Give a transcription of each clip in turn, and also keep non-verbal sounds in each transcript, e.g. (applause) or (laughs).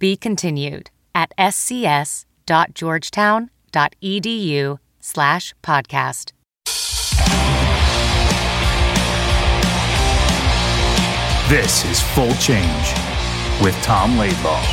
Be continued at scs.georgetown.edu slash podcast. This is Full Change with Tom Laidlaw.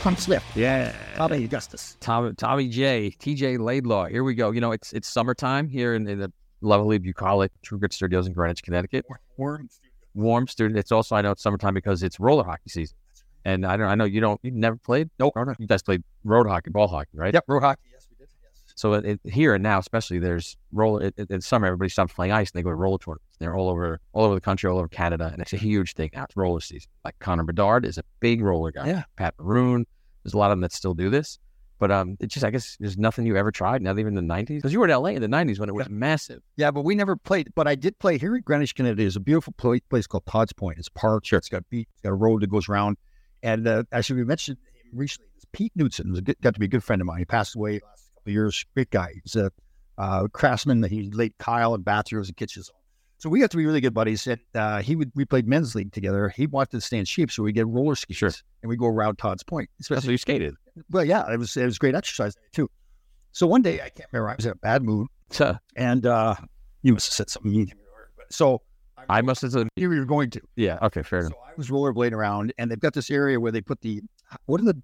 Tom Swift. Yeah. Tommy Augustus. Tom, Tommy J, TJ Laidlaw. Here we go. You know, it's it's summertime here in, in the lovely bucolic True Grit Studios in Greenwich, Connecticut. Warm. Warm student. It's also I know it's summertime because it's roller hockey season. And I don't I know you don't you never played? Nope. Roller- You guys played road hockey, ball hockey, right? Yep. Road hockey. Yes, we did. Yes. So it, it, here and now, especially, there's roller. It, it- in summer, everybody stops playing ice and they go to roller tournaments. They're all over, all over the country, all over Canada, and it's a huge thing now. It's roller season. Like Connor Bedard is a big roller guy. Yeah. Pat Maroon. There's a lot of them that still do this, but um, it's just I guess there's nothing you ever tried. Not even in the '90s, because you were in LA in the '90s when it was massive. Yeah, but we never played. But I did play here in Greenwich, Connecticut. There's a beautiful pla- place called Todd's Point. It's a park. Sure. It's got beach. It's got a road that goes around. And uh, actually, we mentioned recently. This Pete Knudsen was good, got to be a good friend of mine. He passed away last couple of years. Great guy. He's a uh, craftsman. He laid tile and bathrooms and kitchens. So we got to be really good buddies. And uh, he would we played men's league together. He wanted to stay in shape, so we get roller skis Sure. and we go around Todd's Point. That's Especially you skated. Well, yeah, it was it was great exercise too. So one day I can't remember. I was in a bad mood, So and uh, you must have said something mean to me. So I must have said, you were going to. yeah, okay, fair enough. So I was rollerblading around, and they've got this area where they put the what are the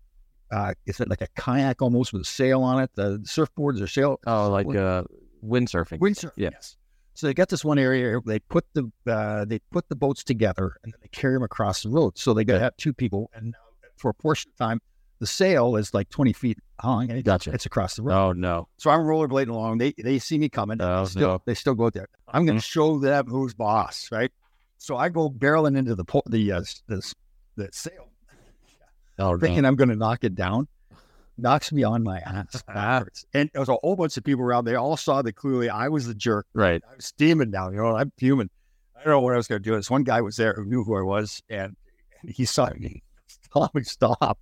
uh, is it like a kayak almost with a sail on it? The surfboards or sail Oh, like What- uh, windsurfing. windsurf. Yeah. Yes. So they got this one area. They put the uh, they put the boats together, and then they carry them across the road. So they got to have two people, and for a portion of time, the sail is like twenty feet long, and it, Gotcha. it's across the road. Oh no. So I'm rollerblading along. They they see me coming. Oh, they still no. they still go there. I'm going to show them who's boss, right? So I go barreling into the po- the uh, the the sail, Oh no. thinking I'm going to knock it down. Knocks me on my ass (laughs) backwards, and there was a whole bunch of people around. They all saw that clearly I was the jerk. Right. I was steaming down. You know, I'm fuming. I don't know what I was going to do. This one guy was there who knew who I was, and (laughs) he saw me. Stop! Stop!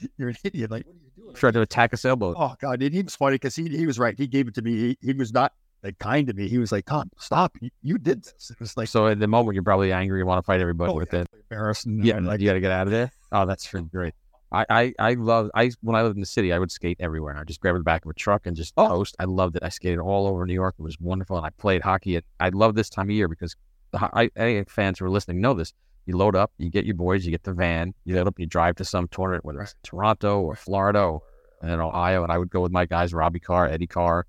(laughs) You're an idiot. Like, what are you doing? Tried to attack a sailboat. Oh God, and he was funny because he he was right. He gave it to me. He, he was not like kind to me. He was like, "Tom, stop! You, you did this." It was like So at the moment, you're probably angry and want to fight everybody oh, with yeah, it. embarrassed. Yeah, like you got to get out of there. Oh, that's great. I, I, I love I when I lived in the city, I would skate everywhere. I just grab the back of a truck and just Oh. coast. I loved it. I skated all over New York. It was wonderful, and I played hockey. And I love this time of year because the I, any fans who are listening know this. You load up, you get your boys, you get the van, you load up, you drive to some tournament, whether it's Toronto or Florida or and then Ohio. And I would go with my guys, Robbie Carr, Eddie Carr,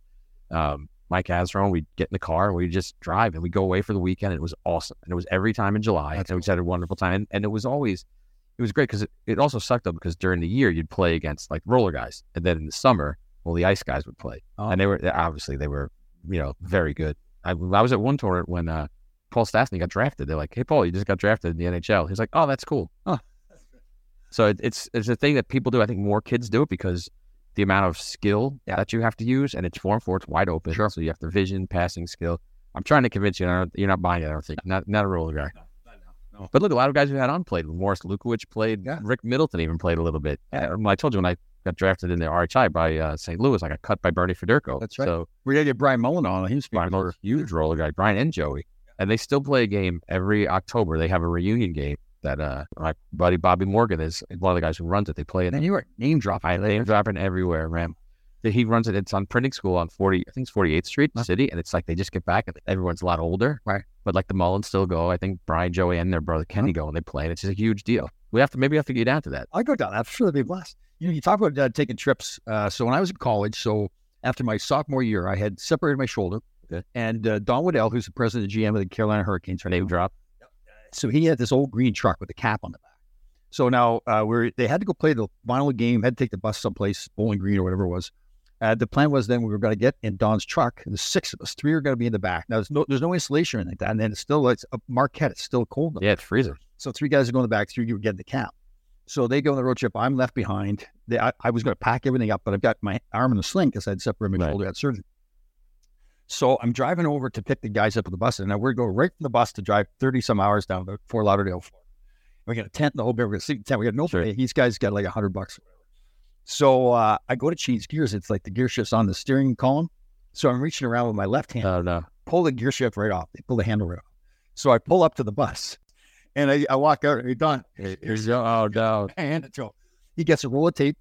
um, Mike Azron. We'd get in the car and we'd just drive and we'd go away for the weekend. It was awesome. And it was every time in July. That's and we just had a wonderful time. And, and it was always, it was great because it, it also sucked though because during the year you'd play against like roller guys. And then in the summer, well, the ice guys would play. Oh. And they were, obviously, they were, you know, very good. I, I was at one tournament when uh, Paul Stastny got drafted. They're like, hey, Paul, you just got drafted in the NHL. He's like, oh, that's cool. Huh. So it, it's it's a thing that people do. I think more kids do it because the amount of skill that you have to use, and it's form for it's wide open. Sure. So you have the vision, passing skill. I'm trying to convince you. You're not buying it. I don't think. Not not a roller guy. no. But look, a lot of guys who had on played. Morris Lukowich played. Yeah. Rick Middleton even played a little bit. Uh, I told you when I got drafted in the RHI by uh, St. Louis, I got cut by Bernie Federko. That's right. So we got to get Brian Mullen on. He's Brian Mullen, huge roller guy, Brian and Joey. And they still play a game every October. They have a reunion game that uh, my buddy Bobby Morgan is one of the guys who runs it. They play it. And you were name dropping. I name dropping everywhere, man. That He runs it. It's on printing school on 40, I think it's 48th Street, in the city. And it's like they just get back and everyone's a lot older. Right. but like the Mullens still go. I think Brian, Joey, and their brother Kenny go and they play. And it's just a huge deal. We have to maybe have to get down to that. I go down. That's sure that'd be a blast. You know, you talk about uh, taking trips. Uh, so when I was in college, so after my sophomore year, I had separated my shoulder, And uh, Don Waddell, who's the president and GM of the Carolina Hurricanes, her Name name drop. So he had this old green truck with a cap on the back. So now uh, we're they had to go play the final game, had to take the bus someplace, Bowling Green or whatever it was. Uh, the plan was then we were going to get in Don's truck. There's six of us. Three are going to be in the back. Now there's no there's no insulation or anything like that, and then it's still it's a Marquette. It's still cold. Yeah, it's freezer. So three guys are going in the back, three are getting the cap. So they go on the road trip. I'm left behind. They, I, I was going to pack everything up, but I've got my arm in a sling because I'd separated my Right. shoulder, had surgery. So I'm driving over to pick the guys up at the bus, and now we're going right from the bus to drive 30 some hours down to Fort Lauderdale, Florida. We got a tent the whole bit. We're going to sleep in the tent. We got no Sure. pay. These guys got like a hundred bucks. or whatever. So uh, I go to change gears. It's like the gear shift's on the steering column. So I'm reaching around with my left hand Oh no. pull the gear shift right off. They pull the handle right off. So I pull up to the bus and I, I walk out. Hey, Don, Here's your, oh no. I (laughs) hand it to him. He gets a roll of tape,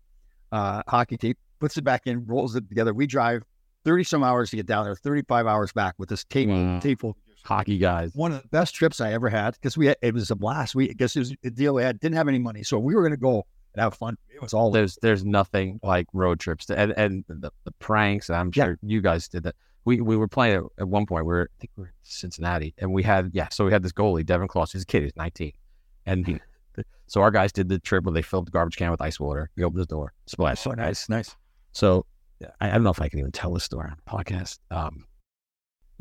uh, hockey tape, puts it back in, rolls it together. We drive 30 some hours to get down there, 35 hours back with this tape. Wow. full. Hockey guys. One of the best trips I ever had because we had, it was a blast. We I guess it was a deal we had, didn't have any money. So we were going to go and have fun. It was all There's there's nothing like road trips to, and and the, the pranks. I'm Yeah. sure you guys did that. We we were playing at, at one point. We were I think we were in Cincinnati, and we had yeah. So we had this goalie, Devin Claus. He's a kid. He's 19, and he, so our guys did the trip where they filled the garbage can with ice water. We opened the door, splash. so nice, nice. So I, I don't know if I can even tell this story on a podcast. Um,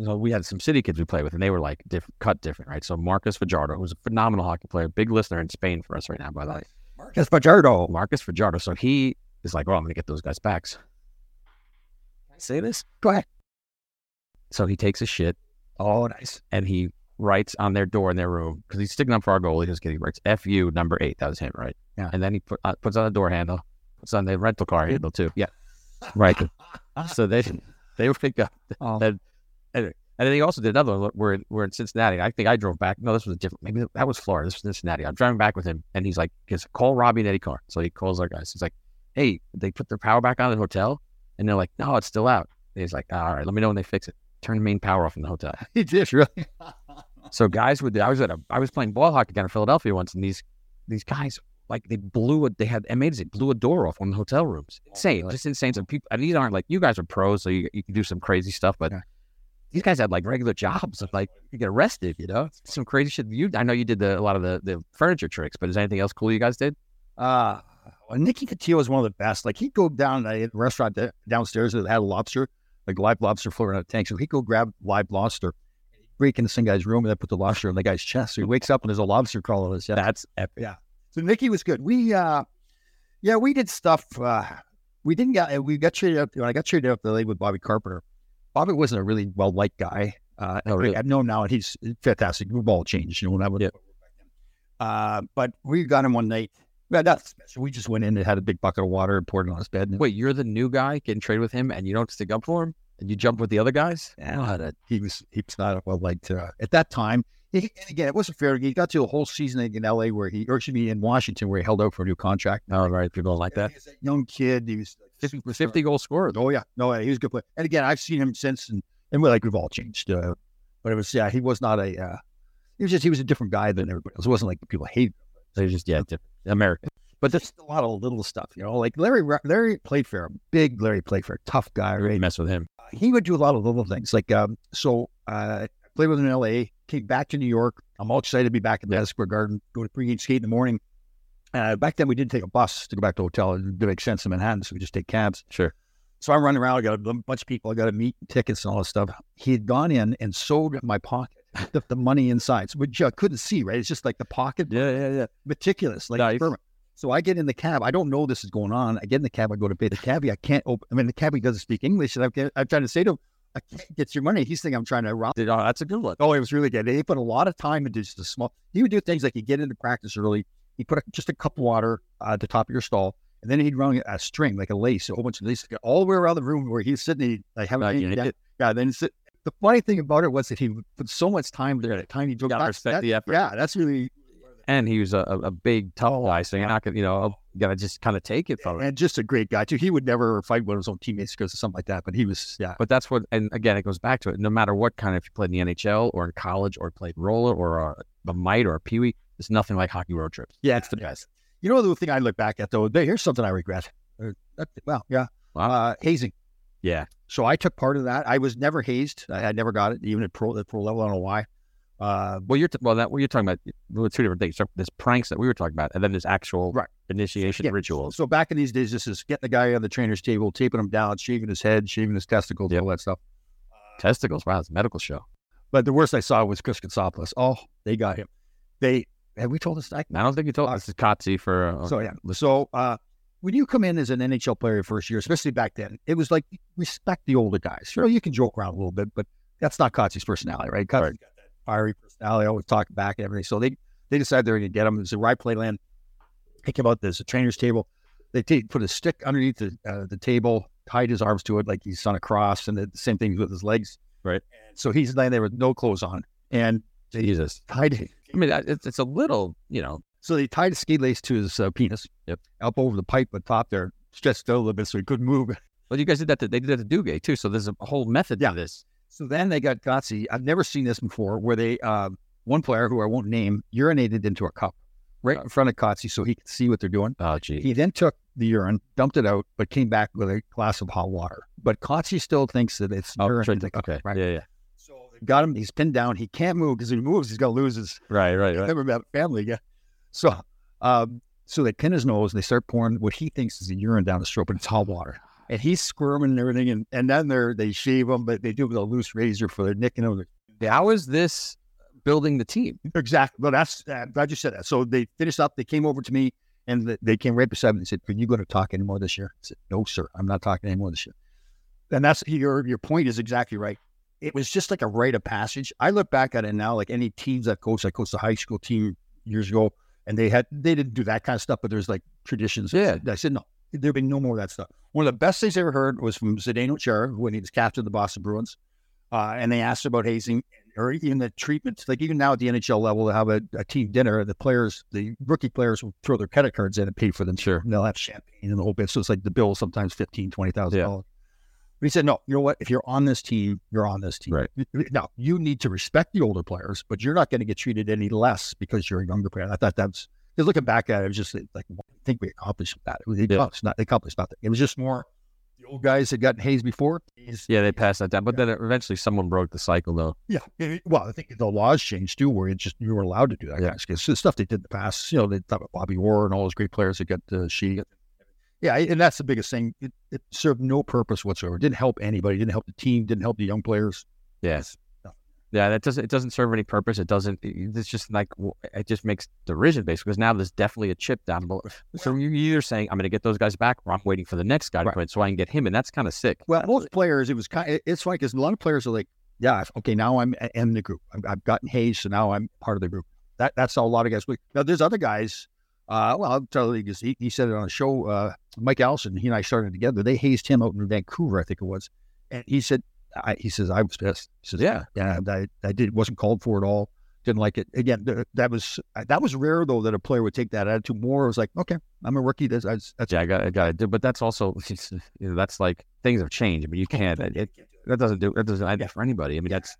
so we had some city kids we played with, and they were like diff- cut different, right? So Marcus Fajardo, who's a phenomenal hockey player, big listener in Spain for us right now, by the way. Marcus Fajardo. Marcus Fajardo. So he is like, oh, I'm going to get those guys back. So- Can I say this? Go ahead. So he takes a shit Oh, nice. and he writes on their door in their room because he's sticking up for our goalie. He was getting writes FU number eight. That was him, right? Yeah. And then he put, uh, puts on the door handle, puts on the rental car handle too. Yeah. Right. so they they would pick up (laughs) Oh. and, and and then he also did another one. We're in, we're in Cincinnati. I think I drove back. No, this was a different. Maybe that was Florida. This was Cincinnati. I'm driving back with him, and he's like, "Just call Robbie and Eddie Carr." So he calls our guys. He's like, "Hey, they put their power back on in the hotel," and they're like, "No, it's still out." And he's like, "All right, let me know when they fix it. Turn the main power off in the hotel." (laughs) He did really. So guys would. I was at a. I was playing ball hockey down in Philadelphia once, and these these guys like they blew it. They had MAs. They blew a door off one of the hotel rooms. Insane, just insane. So people. And these aren't like you guys are pros, so you you can do some crazy stuff, but. Yeah. These guys had like regular jobs, of, like you get arrested, you know, some crazy shit. You, I know you did the, a lot of the, the furniture tricks, but is there anything else cool you guys did? Uh, well, Nicky Fotiu was one of the best. Like he'd go down to a restaurant da- downstairs that had a lobster, like live lobster floating in a tank. So he'd go grab live lobster, break into some guy's room, and then put the lobster on the guy's chest. So he wakes up and there's a lobster crawling on his chest. That's epic. Yeah. So Nicky was good. We, uh, yeah, we did stuff. Uh, we didn't get, we got traded up. When I got traded up the league with Bobby Carpenter, Bobby wasn't a really well liked guy. Uh, Oh, really? I've known now, and he's fantastic. We've all changed, you know. When I would, Yeah. uh, but we got him one night. Well, that's special. We just went in and had a big bucket of water and poured it on his bed. Wait, you're the new guy getting traded with him, and you don't stick up for him, and you jump with the other guys? yeah, he was he was not well liked uh, at that time. He, and again, it wasn't fair. He got to a whole season in LA where he, or excuse me, in Washington where he held out for a new contract. Oh, right. People don't like that. He was a young kid. He was like 50, 50 goal scorer. Oh yeah, no, he was a good player. And again, I've seen him since, and and we're like we've all changed. Uh, but it was yeah, he was not a. Uh, he was just he was a different guy than everybody else. It wasn't like people hated. him. They're just, yeah, different. American. But there's a lot of little stuff, you know. Like Larry, Larry Playfair, big Larry Playfair, tough guy, right? mess with him. He would do a lot of little things. Like um, so, uh, played with him in L.A. Came back to New York. I'm all excited to be back at the Yeah. Square Garden. Go to pregame skate in the morning. Uh, back then, we did take a bus to go back to the hotel. It didn't make sense in Manhattan, so we just take cabs. Sure. So I'm running around. I got a bunch of people. I got to meet tickets and all this stuff. He had gone in and sewed my pocket, the, the money inside, so, which I couldn't see. Right, it's just like the pocket, Yeah, yeah, yeah. meticulous, like Nice. So I get in the cab. I don't know this is going on. I get in the cab. I go to pay the cabbie. I can't open. I mean, the cabbie doesn't speak English, and I'm, I'm trying to say to him, "I can't get your money." He's thinking I'm trying to rob. Did- Oh, that's a good one. Oh, it was really good. He put a lot of time into just a small. He would do things like he'd get into practice early. He put a, just a cup of water uh, at the top of your stall, and then he'd run a string like a lace, a whole bunch of lace all the way around the room where he's sitting. He like having Like, yeah, yeah, yeah. Then sit. The funny thing about it was that he put so much time there. The time he took. gotta respect that- the effort. Yeah, that's really And he was a, a, a big, tough guy, so you're not gonna, you know, You gotta just kind of take it from him. and just a great guy too. He would never fight one of his own teammates because of something like that. But he was, yeah, But that's what, and again, it goes back to it. No matter what kind of, if you played in the NHL or in college or played roller or a, a mite or a peewee, it's nothing like hockey road trips. yeah, it's the best. You know the thing I look back at though. Here's something I regret. Uh, that- well, yeah, Wow. uh, hazing. Yeah. So I took part of that. I was never hazed. I, I never got it, even at pro, at pro level. I don't know why. Uh, Well, you're t- well that what you're talking about. Well, two different things. So There's pranks that we were talking about, and then there's actual Right. Initiation Yeah. rituals. So back in these days, this is getting the guy on the trainer's table, taping him down, shaving his head, shaving his testicles, Yep. all that stuff. Testicles. Wow, it's a medical show. But the worst I saw was Chris Kotsopoulos. Oh, they got him. They have we told this? I, I don't think you told. This is Kotze for. Uh, so yeah. So uh, when you come in as an NHL player your first year, especially back then, it was like respect the older guys. Sure, you can joke around a little bit, but that's not Kotze's personality, right? Kotze's Right. got that fiery personality, always talking back and everything. So they they decided they're going to get him. It was a Rye Playland. They came out. There's a trainer's table. They take, put a stick underneath the uh, the table, tied his arms to it like he's on a cross, and the same thing with his legs. Right. And so he's laying there with no clothes on, and Jesus. tied it. I mean, it's, it's a little, you know. So they tied a ski lace to his uh, penis. Yep. Up over the pipe at top there, stretched out a little bit so he couldn't move. Well, you guys did that. To, they did that to Duguay too. So there's a whole method Yeah. to this. So then they got Gotzi. I've never seen this before, where they uh, one player who I won't name urinated into a cup right in front of Kotze so he could see what they're doing. Oh, gee. He then took the urine, dumped it out, but came back with a glass of hot water. But Kotze still thinks that it's Oh, urine. sure. in the cup, okay. right? Yeah, yeah. So they got him. He's pinned down. He can't move because if he moves, he's going to lose his Right, right, right. never family Yeah. So, um, so they pin his nose and they start pouring what he thinks is the urine down his throat, but it's hot water. And he's squirming and everything. And, and then they're, they shave him, but they do it with a loose razor for their nicking him. How is this building the team? Exactly. Well, that's, uh, I'm glad you said that. So they finished up. They came over to me and they came right beside me and said, Are you going to talk anymore this year? I said, No, sir. I'm not talking anymore this year. And that's your, your point is exactly right. It was just like a rite of passage. I look back at it now, like any teams that coach, I coached a high school team years ago, and they had they didn't do that kind of stuff, but there's like traditions. Yeah. I said no, there'd be no more of that stuff. One of the best things I ever heard was from Zdeno Chara when he was captain of the Boston Bruins, uh, and they asked about hazing or even the treatment. Like even now at the NHL level, they have a, a team dinner. The players, the rookie players, will throw their credit cards in and pay for them. Sure. and they'll have champagne and the whole bit. So it's like the bill is sometimes fifteen, twenty thousand Yeah. dollars. But he said, no, you know what? If you're on this team, you're on this team. Right. Now, you need to respect the older players, but you're not going to get treated any less because you're a younger player. I thought that's, just looking back at it, it was just like, you think we accomplished that? They Yeah. accomplished, not, they accomplished nothing. It was just more the old guys had gotten hazed before. Yeah, they passed that down. But then eventually someone broke the cycle, though. Yeah. It- Well, I think the laws changed too, where it just you were allowed to do that. Yeah. stuff. The stuff they did in the past, you know, they thought about Bobby Orr and all those great players that got uh, she. Yeah, and that's the biggest thing. It, it served no purpose whatsoever. It didn't help anybody. It didn't help the team. Didn't help the young players. Yes. Yeah, that doesn't. It doesn't serve any purpose. It doesn't. it- It's just like it just makes derision basically. Because now there's definitely a chip down below. So you're either saying I'm going to get those guys back, or I'm waiting for the next guy to Right. come in so I can get him, and that's kind of sick. Well, most players, it was kind. Of, It's funny because a lot of players are like, "Yeah, okay, now I'm in the group. I've, I've gotten hazed, so now I'm part of the group." That that's how a lot of guys. Would. Now, there's other guys. Uh, well, I'll tell you because he, he said it on a show. Uh, Mike Allison, he and I started together. They hazed him out in Vancouver, I think it was, and he said, I, "He says I was pissed." He says, Yeah. yeah, I, I did wasn't called for at all. Didn't like it. Again, th- that was uh, that was rare though that a player would take that attitude. More it was like, okay, I'm a rookie. That's that's, Yeah, I got, I got do. But that's also, (laughs) you know, that's like things have changed. I mean, you can't. It, it- that doesn't do. That doesn't add for anybody. I mean, that's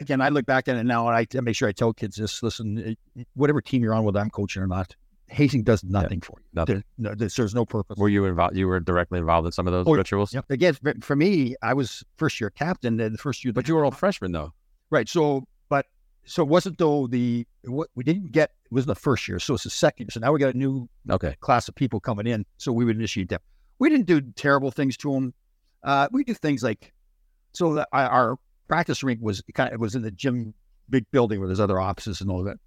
again, I look back at it now and I, I make sure I tell kids this: listen, whatever team you're on, whether I'm coaching or not, hazing does nothing for you. nothing. There- no, there's, there's no purpose. were you involved? You were directly involved in some of those Oh, rituals. Yep. Again, for- me, I was first year captain. The first year, But you were all freshmen though. right. So, but so it wasn't though the what we didn't get it was the first year. So it's the second. year. So now we got a new Okay. class of people coming in. So we would initiate them. We didn't do terrible things to them. Uh, we do things like so that our, our practice rink was kind of it was in the gym big building where there's other offices and all of that.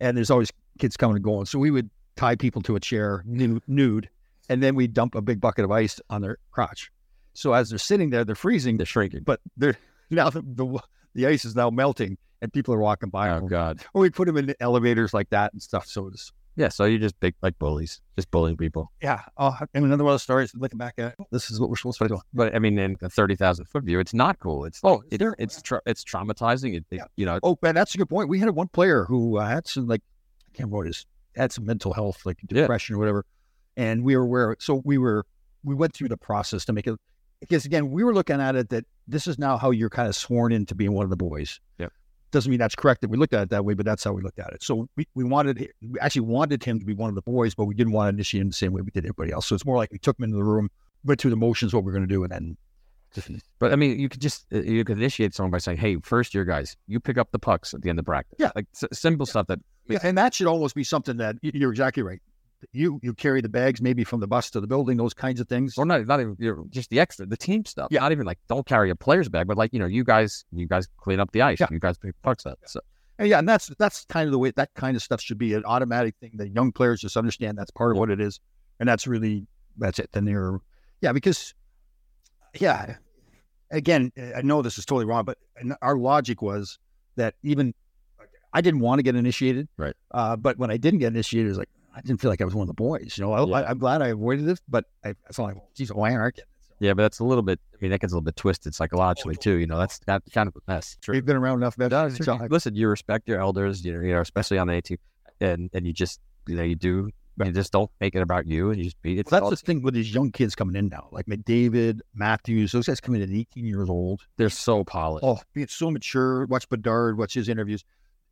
And there's always kids coming and going. So we would tie people to a chair nude, and then we dump a big bucket of ice on their crotch. So as they're sitting there, they're freezing, They're shrinking. but they're (laughs) now the, the the ice is now melting, and people are walking by. Oh them. God. Or we put them in elevators like that and stuff. So it's Yeah. So you're just big like bullies, just bullying people. yeah. Oh, and another one of the stories. Looking back at this is what we're supposed to be doing. But I mean, in a thirty thousand foot view, it's not cool. It's Oh, it's there- it's tra- it's traumatizing. It, it- Yeah. you know. Oh, man, that's a good point. We had one player who uh, had some like I can't remember what his had some mental health, like Yeah. depression or whatever. and we were aware. So we were we went through the process to make it because again we were looking at it that this is now how you're kind of sworn into being one of the boys. Yeah. Doesn't mean that's correct that we looked at it that way, but that's how we looked at it. So we, we wanted we actually wanted him to be one of the boys, but we didn't want to initiate him the same way we did everybody else. So it's more like we took him into the room, went through the motions, what we're going to do, and then But I mean, you could just uh, you could initiate someone by saying, "Hey, first year guys, you pick up the pucks at the end of practice." Yeah. like s- simple stuff that Yeah, and that should almost be something that you're exactly right. You you carry the bags maybe from the bus to the building, those kinds of things. or not not even you know, just the extra, the team stuff. Yeah. not even like don't carry a player's bag, but like you know, you guys you guys clean up the ice, Yeah. you guys pick pucks up. So And yeah, and that's that's kind of the way that kind of stuff should be an automatic thing that young players just understand that's part of what it is, and that's really that's it. Then they're yeah because yeah, again I know this is totally wrong, but our logic was that even I didn't want to get initiated, Right. Uh, but when I didn't get initiated, it was like I didn't feel like I was one of the boys. You know, I, Yeah. I'm glad I avoided it, but I, I felt like, geez, why aren't I it? yeah, but that's a little bit. I mean, that gets a little bit twisted psychologically too. You know, that's got kind of a mess. We've been around enough. That does. so Listen, you respect your elders, you know, you know, especially on the A team, and and you just you know you do you just don't make it about you, and you just be. It's Well, that's the thing with these young kids coming in now, like McDavid, Matthews. Those guys coming in at 18 years old. they're so polished. Oh, being so mature. Watch Bedard. Watch his interviews.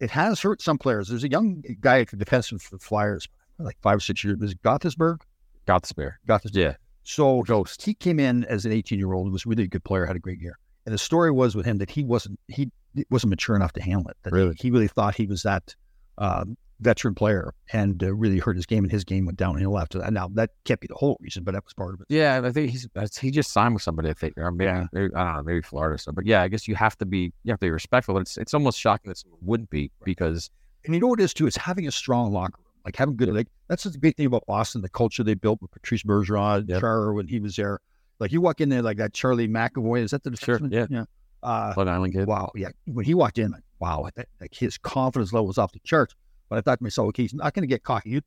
It has hurt some players. There's a young guy, at the defenseman for the Flyers, like five or six years. Was it Gothesberg? got the spare. Gothesberg. Yeah, So Ghost. he came in as an 18 year old. Was really a good player. Had a great year. And the story was with him that he wasn't he wasn't mature enough to handle it. That Really? he really thought he was that um, veteran player and uh, really hurt his game. And his game went downhill after that. Now that can't be the whole reason, but that was part of it. Yeah, I think he's he just signed with somebody. I think, or maybe, Yeah. maybe- I don't know, maybe Florida or something. But yeah, I guess you have to be you have to be respectful. It's it's almost shocking that someone wouldn't be because And you know what it is too? It's having a strong locker room, like having good. Like that's the big thing about Boston, the culture they built with Patrice Bergeron, Yep. Char when he was there. Like you walk in there, like that Charlie McAvoy. Is that the Sure, yeah. yeah. Uh, Long Island kid. wow, yeah. When he walked in, like wow, that, like his confidence level was off the charts. But I thought to myself, okay, he's not going to get cocky.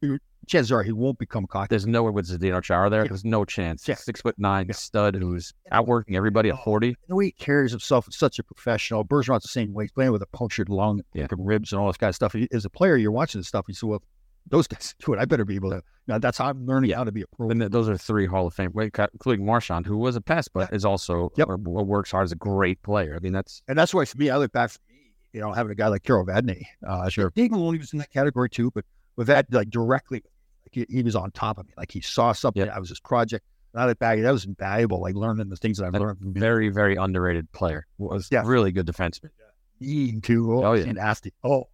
Chances are he won't become cocky. There's no way with Zdeno Chara there. Yeah. There's no chance. Yeah. Six foot nine stud who's outworking everybody at oh, forty. the way he carries himself is such a professional. Bergeron's the same way. He's playing with a punctured lung, Yeah. ribs, and all this kind of stuff. As a player, you're watching this stuff. You say, well, those guys (laughs) do it. I better be able to. Now that's how I'm learning how to be a pro. And those are three Hall of Fame, including Marchand, who was a pest, but is also Yep. or, or works hard as a great player. I mean, that's And that's why for me, I look back you know, having a guy like Carol Vadnais. Uh, sure. Dave Maloney was in that category too, but with that, like directly, like he, he was on top of me. Like he saw something. Yep. I was his project. I look back, that was invaluable. Like learning the things that I've learned from very, very underrated player. Was Yeah. really good defenseman. Eating too. Oh, Oh, yeah. yeah. nasty. Oh,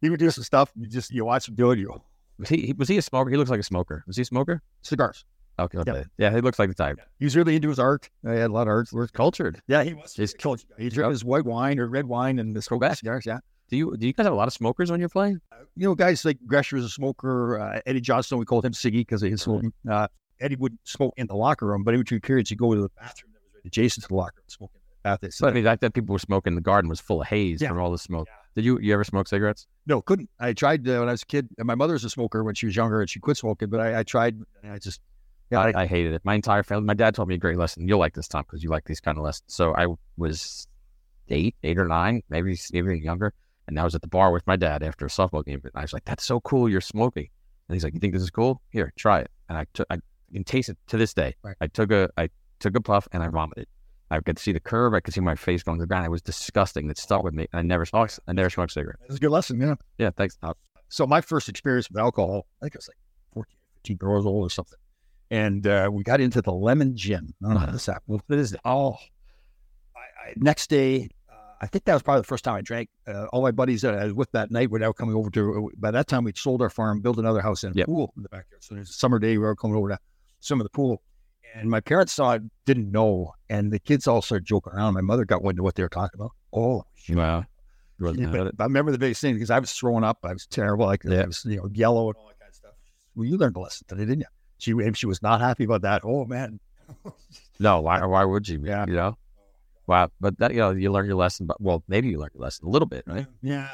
he would do some stuff. You just you watch him do it. You Was he, he was he a smoker? He looks like a smoker. Was he a smoker? cigars. Okay, Yeah. okay. Yeah, he looks like the type. He was really into his art. He had a lot of art. We're cultured. Yeah, he was. He's- He's killed. He drank his white wine or red wine and the smoke cigars. Yeah. Do you do you guys have a lot of smokers on your plane? playing? you know, guys like Greschner is a smoker. Uh, Eddie Johnston, we called him Siggy because of his smoking. Uh, Eddie would smoke in the locker room, but in between periods, he'd go to the bathroom that was right adjacent to the locker room, smoking in the bathroom. So, But I mean, that, that people were smoking. The garden was full of haze Yeah. from all the smoke. Did you you ever smoke cigarettes? no, couldn't. I tried uh, when I was a kid. And my mother was a smoker when she was younger, and she quit smoking. But I, I tried. And I just, yeah, I, I, hated it. My entire family. My dad told me a great lesson. You'll like this, Tom, because you like these kind of lessons. So I was eight, eight or nine, maybe even younger, and I was at the bar with my dad after a softball game. And I was like, "That's so cool! You're smoking." And he's like, "You think this is cool? Here, try it." And I took. I can taste it to this day. Right. I took a. I took a puff and I vomited. I could see the curve. I could see my face going to the ground. It was disgusting. It stuck with me. I never smoked. I never smoked cigarettes. it was a good lesson. Yeah. Yeah, thanks. Tom. So my first experience with alcohol, I think I was like 14, 15 years old or something. And uh, we got into the lemon gin. I don't know how this happened. What is it? Oh, I, I, next day, uh, I think that was probably the first time I drank. Uh, all my buddies that I was with that night were now coming over to, by that time we'd sold our farm, built another house and a Yep. pool in the backyard. So there's a summer day we were coming over to swim in the pool. And my parents saw it, didn't know. And the kids all started joking around. My mother got wind of what they were talking about. Oh, Wow. Wasn't yeah, but. I remember the biggest thing because I was throwing up. I was terrible. Like Yeah. I was, you know, yellow and all that kind of stuff. Well, you learned a lesson today, didn't you? She, if she was not happy about that, oh man, (laughs) No, why? Why would you? Yeah. You know. Wow. But that you know you learn your lesson. But well, maybe you learned your lesson a little bit, right? yeah.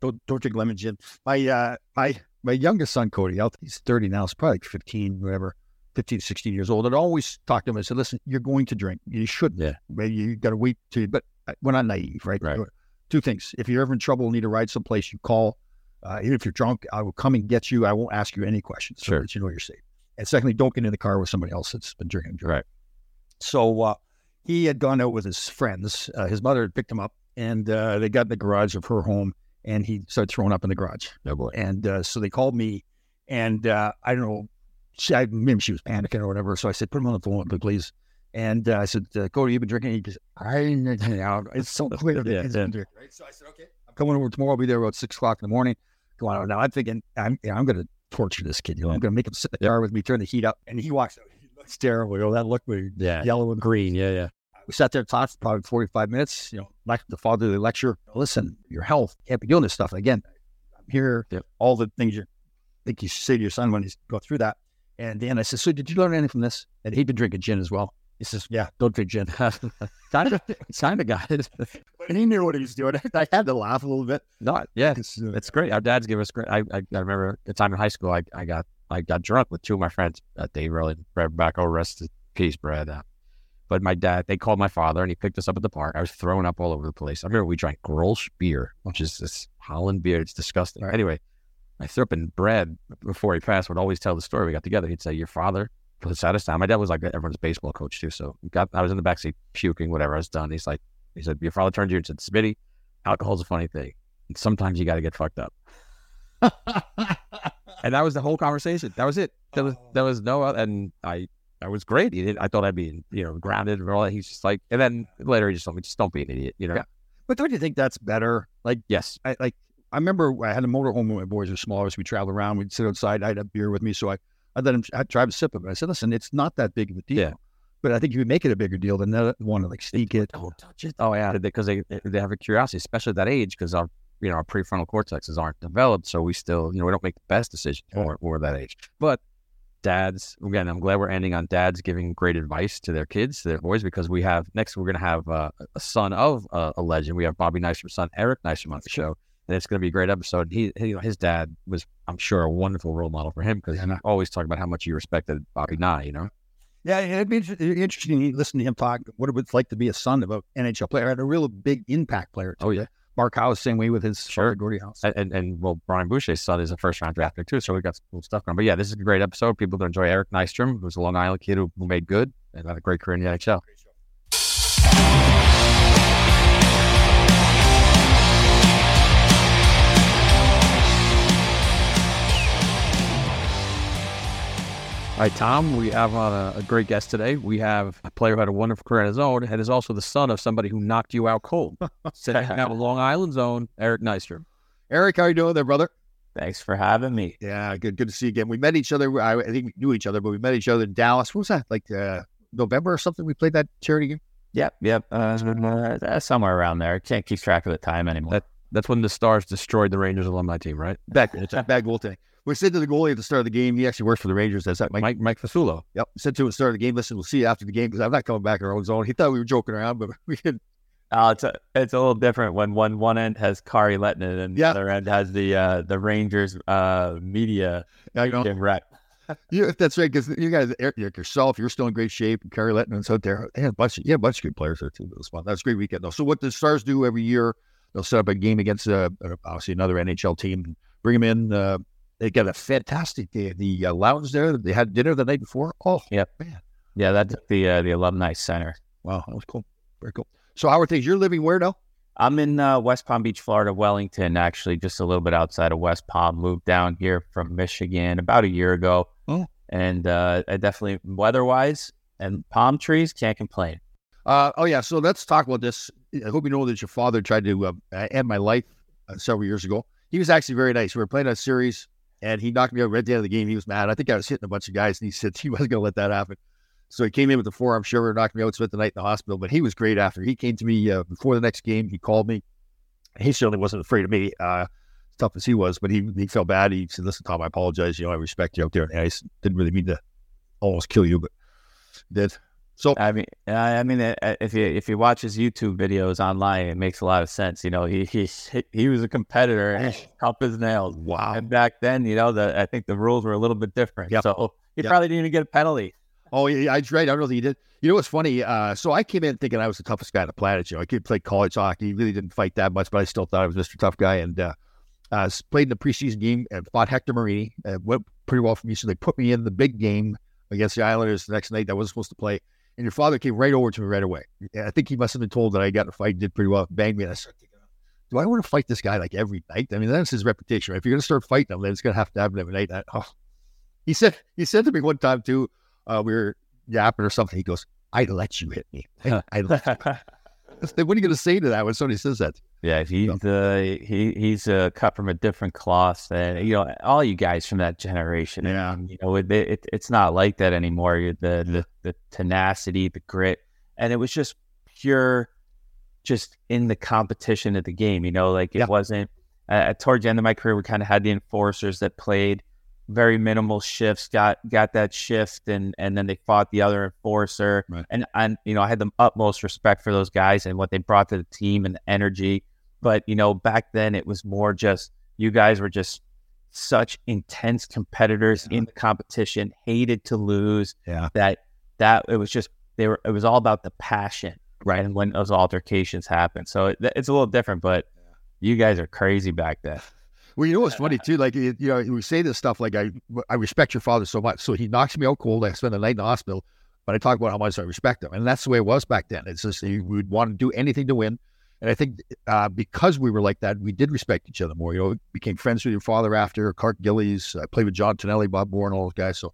Don't don't drink lemon gin. My uh my my youngest son Cody, he's thirty now, He's probably like fifteen, whatever, 15, 16 years old. I'd always talk to him. and said, listen, you're going to drink. You shouldn't. Yeah. Maybe you got to wait to. But uh, we're not naive, right? Right. Two things. If you're ever in trouble, need to ride someplace, you call. Uh, even if you're drunk, I will come and get you. I won't ask you any questions. So Sure. that you know you're safe. And secondly, don't get in the car with somebody else that's been drinking. Right. So uh, he had gone out with his friends. Uh, his mother had picked him up, and uh, they got in the garage of her home, and he started throwing up in the garage. Oh boy. And uh, so they called me, and uh, I don't know, she, I, maybe she was panicking or whatever. So I said, put him on the phone, please. And uh, I said, uh, Cody, you've been drinking? He goes, I, yeah, it's so clear. that (laughs) Yeah, he's yeah. been drinking, right? So I said, okay, I'm coming over tomorrow. I'll be there about six o'clock in the morning. Go on. Now I'm thinking, I'm, yeah, I'm going to torture this kid. You know, I'm going to make him sit in the car with me, turn the heat up. And he walks out. He looks terrible. You know, that look, was Yeah. yellow and green. Yeah, yeah. We sat there and talked for probably 45 minutes, you know, like the fatherly lecture. Listen, your health can't be doing this stuff. And again, I'm here, Yep. all the things you think you should say to your son when he's going through that. And then I said, So did you learn anything from this? And he'd been drinking gin as well. He says, Yeah, don't drink gin. of, kind of got it. And he knew what he was doing. (laughs) I had to laugh a little bit. Not, yeah. It's, uh, It's great. Our dads give us great. I, I, I remember the time in high school, I, I got I got drunk with two of my friends that day. Really, Brad back over rest in peace, Brad. Uh, but my dad, they called my father and he picked us up at the park. I was throwing up all over the place. I remember we drank Grolsch beer, which is this Holland beer. It's disgusting. Right. Anyway, I threw up and Brad, before he passed, would always tell the story. We got together. He'd say, Your father us out of town. My dad was like everyone's baseball coach too. So got I was in the backseat puking, whatever I was done. He's like, he said, Your father turned to you and said, Smitty, alcohol's a funny thing. And sometimes you got to get fucked up. (laughs) and that was the whole conversation. That was it. There was there was no other, and I I was great. He did, I thought I'd be you know grounded and all that. He's just like, and then later he just told me, just don't be an idiot, you know. Yeah. But don't you think that's better? Like, Yes. I like I remember I had a motorhome when my boys were smaller, so we traveled around. We'd sit outside. I'd have beer with me, so I I let him I'd try to sip of it. I said, "Listen, it's not that big of a deal." Yeah. But I think you make it a bigger deal, than they want to like sneak it. Don't touch it. Oh yeah, because they they have a curiosity, especially at that age, because our you know our prefrontal cortexes aren't developed, so we still you know we don't make the best decisions for for that age. But dads, again, I'm glad we're ending on dads giving great advice to their kids, to their boys, because we have next we're going to have uh, a son of uh, a legend. We have Bobby Nystrom's son, Eric Nystrom, on the show. And it's going to be a great episode. He, he, his dad was, I'm sure, a wonderful role model for him because Yeah, he always talked about how much he respected Bobby Nye. You know, Yeah, it'd be interesting to listen to him talk what it was like to be a son of an NHL player and a real big impact player. Too. Oh, yeah. Mark Howe's, same way with his Sure. Gordie Howe's. and, and, and well, Brian Boucher's son is a first round draft pick too, so we got some cool stuff going. But yeah, this is a great episode. People will enjoy Eric Nystrom, who's a Long Island kid who, who made good and had a great career in the NHL. All right, Tom, we have on a, a great guest today. We have a player who had a wonderful career on his own and is also the son of somebody who knocked you out cold. (laughs) so we have Long Island's own Eric Nystrom. Eric, how are you doing there, brother? Thanks for having me. Yeah, good. Good to see you again. We met each other. I, I think we knew each other, but we met each other in Dallas. What was that? Like uh, November or something? We played that charity game. Yep, yep. Uh, uh, somewhere around there. Can't keep track of the time anymore. That- That's when the Stars destroyed the Rangers alumni team, right? Back, bad goaltending. We said to the goalie at the start of the game. He actually works for the Rangers. That's that Mike. Mike Mike Fasulo. Yep. Said to him at the start of the game. Listen, we'll see you after the game because I'm not coming back in our own zone. He thought we were joking around, but (laughs) we could. Uh, it's a, it's a little different when one one end has Kari Lehtonen and Yeah. the other end has the uh, the Rangers uh, media I know. rep. (laughs) Yeah, If that's right. Because you guys, Eric, yourself, you're still in great shape. And Kari Lehtonen's out there. Had a bunch. Of, yeah, a bunch of good players there too. It was fun. That was a great weekend though. So what the Stars do every year, they'll set up a game against uh, uh, obviously another NHL team. Bring them in. They got a fantastic day. The uh, lounge there. They had dinner the night before. Oh, yeah, man. Yeah, that's the uh, the alumni center. Wow, that was cool. Very cool. So how are things? You're living where now? I'm in uh, West Palm Beach, Florida, Wellington, actually, just a little bit outside of West Palm. Moved down here from Michigan about a year ago. Oh. And uh, I definitely, weather wise and palm trees, can't complain. Uh, oh yeah. So let's talk about this. I hope you know that your father tried to uh, end my life uh, several years ago. He was actually very nice. We were playing a series, and he knocked me out right at the end of the game. He was mad. I think I was hitting a bunch of guys, and he said he wasn't going to let that happen. So he came in with the forearm shiver, knocked me out, spent the night in the hospital. But he was great after. He came to me uh, before the next game. He called me. He certainly wasn't afraid of me, uh, tough as he was, but he he felt bad. He said, "Listen, Tom, I apologize. You know, I respect you out there on the ice. Didn't really mean to almost kill you, but did." So I mean, I mean, uh, uh, if you if you watch his YouTube videos online, it makes a lot of sense. You know, he he he was a competitor, and tough as nails. wow. And back then, you know, the I think the rules were a little bit different. Yep. So he Yep. probably didn't even get a penalty. Oh, yeah, that's right. I don't know that he did. You know what's funny? Uh, so I came in thinking I was the toughest guy on the planet. You know, I could play college hockey. He really didn't fight that much, but I still thought I was Mr. Tough Guy. And uh, uh, played in the preseason game and fought Hector Marini. Uh, went, pretty well for me. So they put me in the big game against the Islanders the next night that I wasn't supposed to play. And your father came right over to me right away. I think he must have been told that I got in a fight, did pretty well, banged me. And I started thinking, do I want to fight this guy like every night? I mean, that's his reputation, right? If you're going to start fighting him, then it's going to have to happen every night. I, oh. He said, he said to me one time too, uh, we were yapping or something. He goes, I let you hit me. I, I let you. (laughs) what are you going to say to that when somebody says that? Yeah, he's uh, he he's uh, cut from a different cloth than you know all you guys from that generation. Yeah, and, you know it, it, it's not like that anymore. The, the the tenacity, the grit, and it was just pure, just in the competition of the game. You know, like it Yeah. wasn't. Uh, towards the end of my career, we kind of had the enforcers that played very minimal shifts, got got that shift, and and then they fought the other enforcer. Right. And and you know, I had the utmost respect for those guys and what they brought to the team and the energy. But you know, back then it was more just you guys were just such intense competitors in the competition, hated to lose. Yeah. That that it was just they were it was all about the passion, right? And when those altercations happened, so it, it's a little different. But you guys are crazy back then. Well, you know what's funny (laughs) too? Like you know, we say this stuff like I I respect your father so much. So he knocks me out cold. I spend the night in the hospital, but I talk about how much I respect him, and that's the way it was back then. It's just we would want to do anything to win, and I think uh, because we were like that, we did respect each other more. You know, became friends with your father after Clark Gillies. I played with John Tonelli, Bob Bourne, all those guys. So